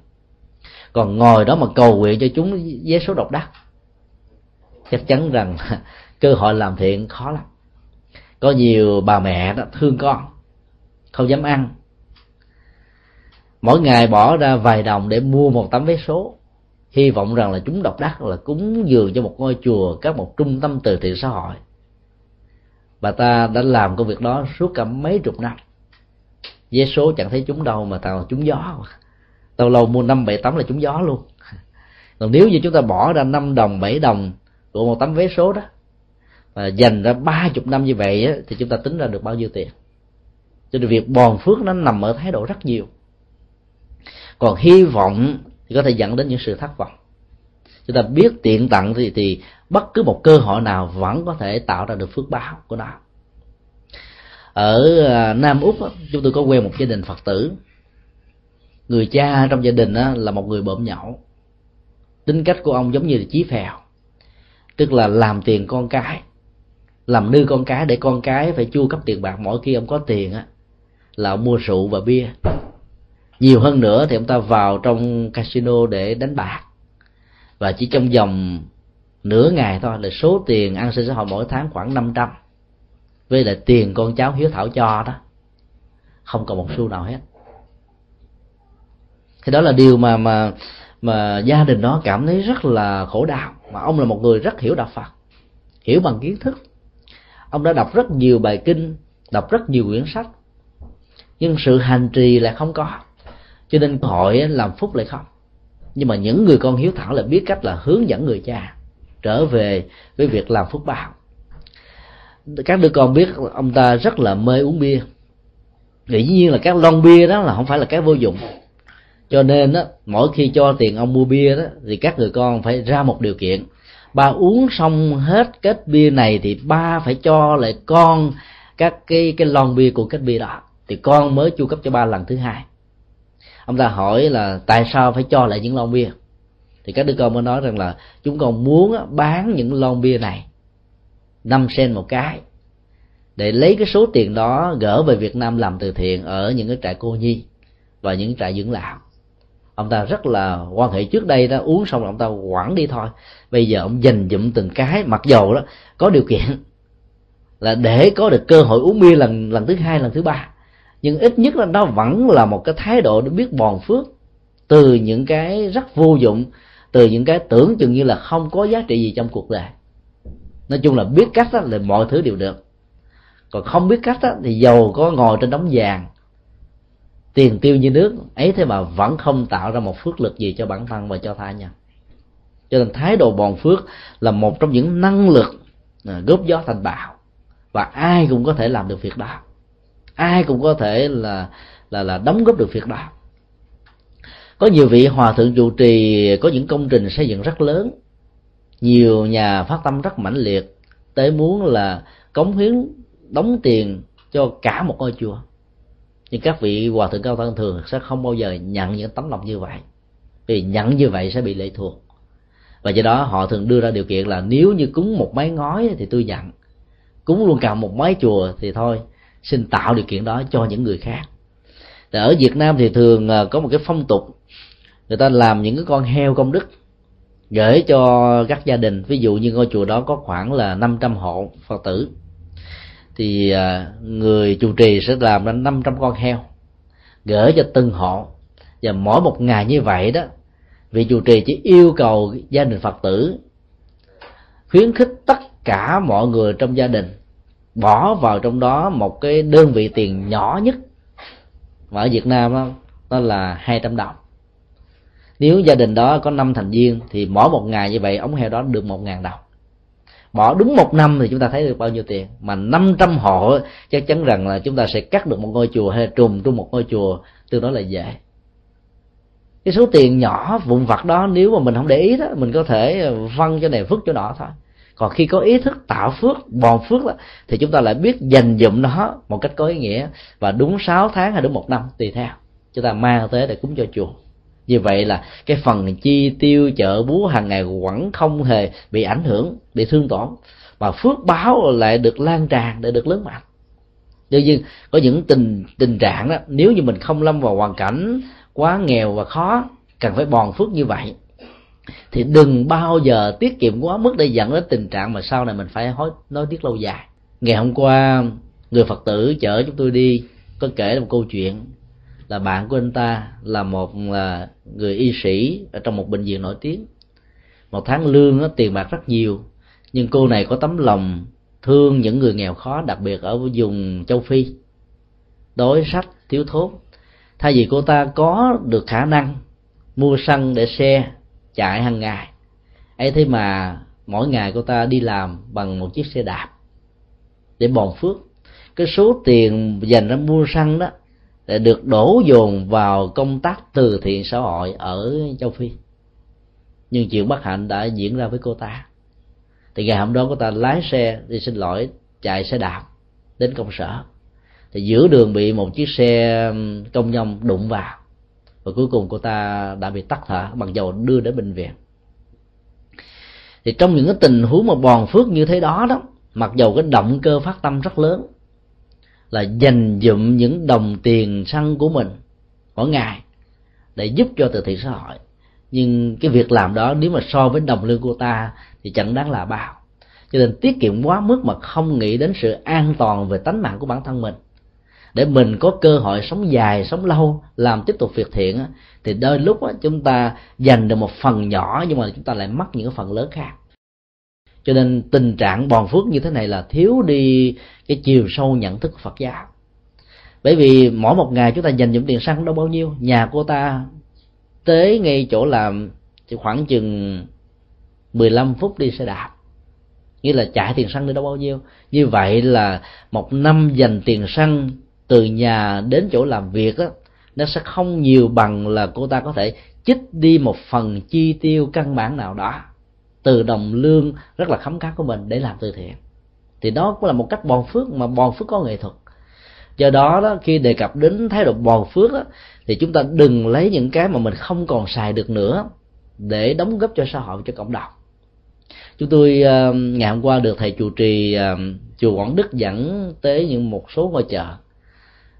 Còn ngồi đó mà cầu nguyện cho chúng vé số độc đắc, chắc chắn rằng cơ hội làm thiện khó lắm có nhiều bà mẹ đó thương con, không dám ăn. Mỗi ngày bỏ ra vài đồng để mua một tấm vé số. Hy vọng rằng là chúng độc đắc là cúng dường cho một ngôi chùa, các một trung tâm từ thiện xã hội. Bà ta đã làm công việc đó suốt cả mấy chục năm. Vé số chẳng thấy chúng đâu mà tao chúng gió. Tao lâu mua năm bảy tấm là chúng gió luôn. Còn nếu như chúng ta bỏ ra năm đồng, bảy đồng của một tấm vé số đó và dành ra ba chục năm như vậy á, thì chúng ta tính ra được bao nhiêu tiền? Cho nên việc bòn phước nó nằm ở thái độ rất nhiều. Còn hy vọng thì có thể dẫn đến những sự thất vọng. Chúng ta biết tiện tặng thì thì bất cứ một cơ hội nào vẫn có thể tạo ra được phước báo của nó. Ở à, nam úc chúng tôi có quen một gia đình phật tử. Người cha trong gia đình là một người bợm nhậu. Tính cách của ông giống như là chí phèo tức là làm tiền con cái làm nư con cái để con cái phải chu cấp tiền bạc, mỗi khi ông có tiền á, là ông mua rượu và bia. Nhiều hơn nữa thì ông ta vào trong casino để đánh bạc. Và chỉ trong vòng nửa ngày thôi là số tiền ăn sinh xã hội mỗi tháng khoảng 500 với lại tiền con cháu hiếu thảo cho đó, không còn một xu nào hết. Thì đó là điều mà mà mà gia đình nó cảm thấy rất là khổ đau. Mà ông là một người rất hiểu đạo phật, hiểu bằng kiến thức ông đã đọc rất nhiều bài kinh đọc rất nhiều quyển sách. Nhưng sự hành trì lại không có. Cho nên hội làm phúc lại không. Nhưng mà những người con hiếu thảo là biết cách là hướng dẫn người cha trở về với việc làm phúc báo. Các đứa con biết ông ta rất là mê uống bia. Dĩ nhiên là các lon bia đó là không phải là cái vô dụng. Cho nên đó, mỗi khi cho tiền ông mua bia đó thì các người con phải ra một điều kiện ba uống xong hết kết bia này thì ba phải cho lại con các cái cái lon bia của kết bia đó. Thì con mới chu cấp cho ba lần thứ hai. Ông ta hỏi là tại sao phải cho lại những lon bia? Thì các đứa con mới nói rằng là chúng con muốn bán những lon bia này năm sen một cái để lấy cái số tiền đó gỡ về Việt Nam làm từ thiện ở những cái trại cô nhi và những trại dưỡng lão ông ta rất là quan hệ trước đây đó uống xong là ông ta quẳng đi thôi. Bây giờ ông dành dụm từng cái mặc dầu đó có điều kiện là để có được cơ hội uống bia lần lần thứ hai lần thứ ba. Nhưng ít nhất là nó vẫn là một cái thái độ để biết bòn phước từ những cái rất vô dụng từ những cái tưởng chừng như là không có giá trị gì trong cuộc đời. Nói chung là biết cách đó là mọi thứ đều được. Còn không biết cách đó, thì giàu có ngồi trên đống vàng tiền tiêu như nước, ấy thế mà vẫn không tạo ra một phước lực gì cho bản thân và cho tha nhân cho nên thái độ bòn phước là một trong những năng lực à, góp gió thành bạo và ai cũng có thể làm được việc đó. Ai cũng có thể là là là đóng góp được việc đó. Có nhiều vị hòa thượng trụ trì, có những công trình xây dựng rất lớn. Nhiều nhà phát tâm rất mãnh liệt, tới muốn là cống hiến, đóng tiền cho cả một ngôi chùa nhưng các vị hòa thượng cao tăng thường sẽ không bao giờ nhận những tấm lòng như vậy. Vì nhận như vậy sẽ bị lệ thuộc. Và do đó họ thường đưa ra điều kiện là nếu như cúng một mái ngói thì tôi nhận. Cúng luôn cả một mái chùa thì thôi, xin tạo điều kiện đó cho những người khác. Thì ở Việt Nam thì thường à, có một cái phong tục, người ta làm những cái con heo công đức gửi cho các gia đình. Ví dụ như ngôi chùa đó có khoảng là 500 hộ phật tử thì à, người chủ trì sẽ làm ra 500 con heo gửi cho từng hộ và mỗi một ngày như vậy đó vị chủ trì chỉ yêu cầu gia đình phật tử khuyến khích tất cả mọi người trong gia đình bỏ vào trong đó một cái đơn vị tiền nhỏ nhất. Và ở Việt Nam đó, đó là 200 đồng. Nếu gia đình đó có năm thành viên thì mỗi một ngày như vậy ống heo đó được một ngàn đồng bỏ đúng một năm thì chúng ta thấy được bao nhiêu tiền. Mà 500 hộ chắc chắn rằng là chúng ta sẽ cắt được một ngôi chùa hay trùm trong một ngôi chùa tương đối là dễ. Cái số tiền nhỏ vụn vặt đó nếu mà mình không để ý đó mình có thể ờ, văng cho này vứt cho nọ thôi. Còn khi có ý thức tạo phước bòn phước đó, thì chúng ta lại biết dành dụm nó một cách có ý nghĩa và đúng 6 tháng hay đúng một năm tùy theo. Chúng ta mang tới để cúng cho chùa như vậy là cái phần chi tiêu chợ búa hàng ngày vẫn không hề bị ảnh hưởng, bị thương tổn. Mà phước báo lại được lan tràn để được lớn mạnh. Đương nhiên, có những tình tình trạng đó, nếu như mình không lâm vào hoàn cảnh quá nghèo và khó, cần phải bòn phước như vậy, thì đừng bao giờ tiết kiệm quá mức để dẫn đến tình trạng mà sau này mình phải hối, nói tiếc lâu dài. Ngày hôm qua, người phật tử chở chúng tôi đi, có kể một câu chuyện là bạn của anh ta là một là người y sĩ ở trong một bệnh viện nổi tiếng. Một tháng lương đó, tiền bạc rất nhiều nhưng cô này có tấm lòng thương những người nghèo khó đặc biệt ở vùng châu phi. Đói sách thiếu thốn. Thay vì cô ta có được khả năng mua xăng để xe chạy hàng ngày ấy thế mà mỗi ngày cô ta đi làm bằng một chiếc xe đạp để bòn phước. Cái số tiền dành ra mua xăng đó để được đổ dồn vào công tác từ thiện xã hội ở châu phi. Nhưng chuyện bất hạnh đã diễn ra với cô ta. Thì ngày hôm đó cô ta lái xe đi xin lỗi, chạy xe đạp đến công sở. Thì giữa đường bị một chiếc xe công nhân đụng vào. Và cuối cùng cô ta đã bị tắt thở bằng dầu đưa đến bệnh viện. Thì trong những cái tình huống mà bòn phước như thế đó đó, mặc dầu cái động cơ phát tâm rất lớn là dành dụm những đồng tiền xăng của mình mỗi ngày để giúp cho từ thiện xã hội. Nhưng cái việc làm đó nếu mà so với đồng lương của ta thì chẳng đáng là bao. Cho nên tiết kiệm quá mức mà không nghĩ đến sự an toàn về tánh mạng của bản thân mình. Để mình có cơ hội sống dài, sống lâu, làm tiếp tục việc thiện thì đôi lúc chúng ta dành được một phần nhỏ nhưng mà chúng ta lại mất những phần lớn khác cho nên tình trạng bòn phước như thế này là thiếu đi cái chiều sâu nhận thức của Phật giáo bởi vì mỗi một ngày chúng ta dành dụng tiền xăng đâu bao nhiêu. Nhà cô ta tới ngay chỗ làm chỉ khoảng chừng 15 phút đi xe đạp. Nghĩa là chạy tiền xăng đi đâu bao nhiêu. Như vậy là một năm dành tiền xăng từ nhà đến chỗ làm việc á, nó sẽ không nhiều bằng là cô ta có thể chích đi một phần chi tiêu căn bản nào đó từ đồng lương rất là khấm khá của mình để làm từ thiện. Thì đó cũng là một cách bòn phước mà bòn phước có nghệ thuật. Do đó đó khi đề cập đến thái độ bòn phước đó, thì chúng ta đừng lấy những cái mà mình không còn xài được nữa để đóng góp cho xã hội cho cộng đồng. Chúng tôi ờ, ngày hôm qua được thầy chủ trì ờ, chùa quảng đức dẫn tới những một số ngôi chợ.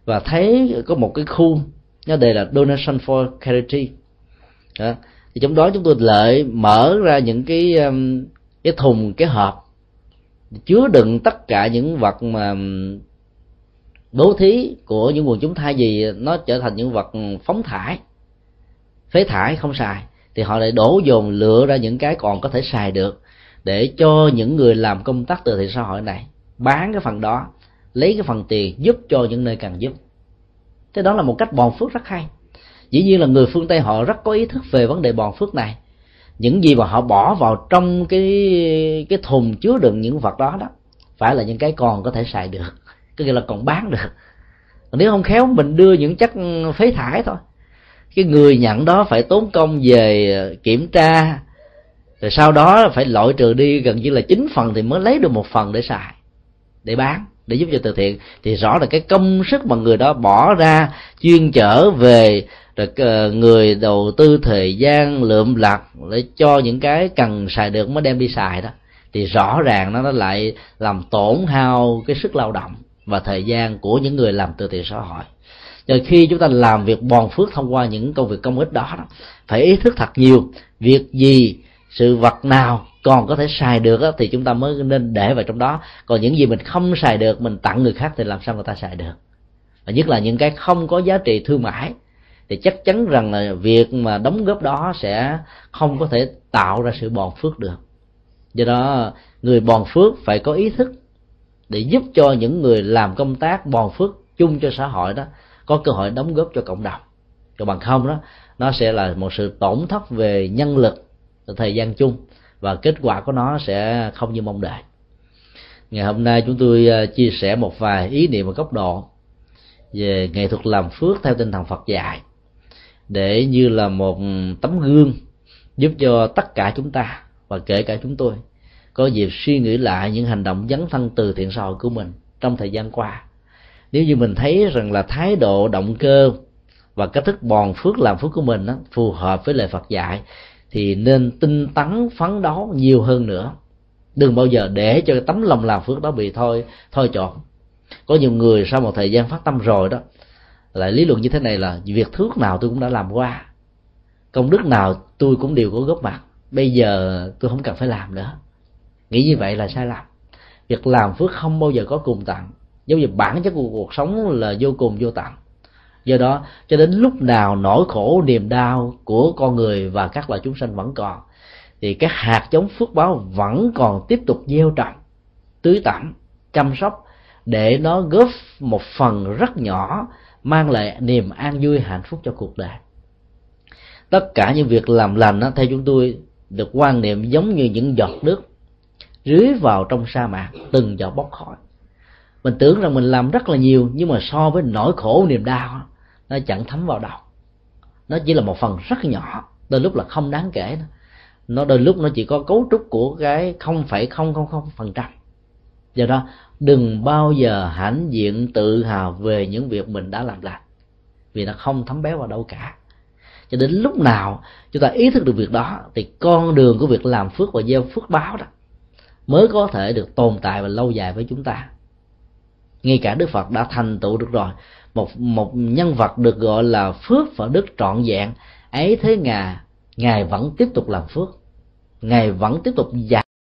Và thấy có một cái khu nó đây là donation for charity. Đó thì trong đó chúng tôi lợi mở ra những cái um, cái thùng, cái hộp. Chứa đựng tất cả những vật mà um, bố thí của những quần chúng thay vì nó trở thành những vật phóng thải, phế thải không xài, thì họ lại đổ dồn lựa ra những cái còn có thể xài được để cho những người làm công tác từ thiện xã hội này bán cái phần đó, lấy cái phần tiền giúp cho những nơi cần giúp. Thế đó là một cách bòn phước rất hay dĩ nhiên là người phương tây họ rất có ý thức về vấn đề bòn phước này. Những gì mà họ bỏ vào trong cái cái thùng chứa đựng những vật đó đó, phải là những cái còn có thể xài được. Có nghĩa là còn bán được. Nếu không khéo mình đưa những chất phế thải thôi. Cái người nhận đó phải tốn công về kiểm tra, rồi sau đó phải loại trừ đi, gần như là chín phần thì mới lấy được một phần để xài, để bán để giúp cho từ thiện thì rõ là cái công sức mà người đó bỏ ra chuyên trở về rồi ờ, người đầu tư thời gian lượm lặt để cho những cái cần xài được mới đem đi xài đó. Thì rõ ràng nó nó lại làm tổn hao cái sức lao động và thời gian của những người làm từ thiện xã hội. Rồi khi chúng ta làm việc bòn phước thông qua những công việc công ích đó, đó phải ý thức thật nhiều việc gì sự vật nào còn có thể xài được thì chúng ta mới nên để vào trong đó. Còn những gì mình không xài được, mình tặng người khác thì làm sao người ta xài được? Và nhất là những cái không có giá trị thương mại, thì chắc chắn rằng là việc mà đóng góp đó sẽ không có thể tạo ra sự bòn phước được. Do đó, người bòn phước phải có ý thức để giúp cho những người làm công tác bòn phước chung cho xã hội đó có cơ hội đóng góp cho cộng đồng. Còn bằng không đó, nó sẽ là một sự tổn thất về nhân lực thời gian chung và kết quả của nó sẽ không như mong đợi. Ngày hôm nay chúng tôi à, chia sẻ một vài ý niệm và góc độ về nghệ thuật làm phước theo tinh thần Phật dạy để như là một tấm gương giúp cho tất cả chúng ta và kể cả chúng tôi có dịp suy nghĩ lại những hành động dấn thân từ thiện xã hội của mình trong thời gian qua. Nếu như mình thấy rằng là thái độ động cơ và cách thức bòn phước làm phước của mình đó, phù hợp với lời Phật dạy thì nên tinh tấn phấn đấu nhiều hơn nữa. Đừng bao giờ để cho cái tấm lòng làm phước đó bị thôi thôi chọn. Có nhiều người sau một thời gian phát tâm rồi đó, lại lý luận như thế này là việc thước nào tôi cũng đã làm qua. Công đức nào tôi cũng đều có góp mặt. Bây giờ tôi không cần phải làm nữa. Nghĩ như vậy là sai lầm. Việc làm phước không bao giờ có cùng tặng. Giống như bản chất của cuộc sống là vô cùng vô tận do đó cho đến lúc nào nỗi khổ niềm đau của con người và các loài chúng sanh vẫn còn thì các hạt giống phước báo vẫn còn tiếp tục gieo trồng tưới tẩm chăm sóc để nó góp một phần rất nhỏ mang lại niềm an vui hạnh phúc cho cuộc đời. Tất cả những việc làm lành đó, theo chúng tôi được quan niệm giống như những giọt nước rưới vào trong sa mạc từng giọt bốc khói mình tưởng rằng mình làm rất là nhiều, nhưng mà so với nỗi khổ niềm đau nó chẳng thấm vào đâu. Nó chỉ là một phần rất nhỏ, đôi lúc là không đáng kể nữa. nó đôi lúc nó chỉ có cấu trúc của cái không phẩy không không không phần trăm. Do đó, đừng bao giờ hãnh diện tự hào về những việc mình đã làm lành vì nó không thấm béo vào đâu cả. Cho đến lúc nào chúng ta ý thức được việc đó, thì con đường của việc làm phước và gieo phước báo đó mới có thể được tồn tại và lâu dài với chúng ta ngay cả đức phật đã thành tựu được rồi. Một một nhân vật được gọi là phước và đức trọn vẹn. Ấy thế ngà, ngài vẫn tiếp tục làm phước. Ngài vẫn tiếp tục dạy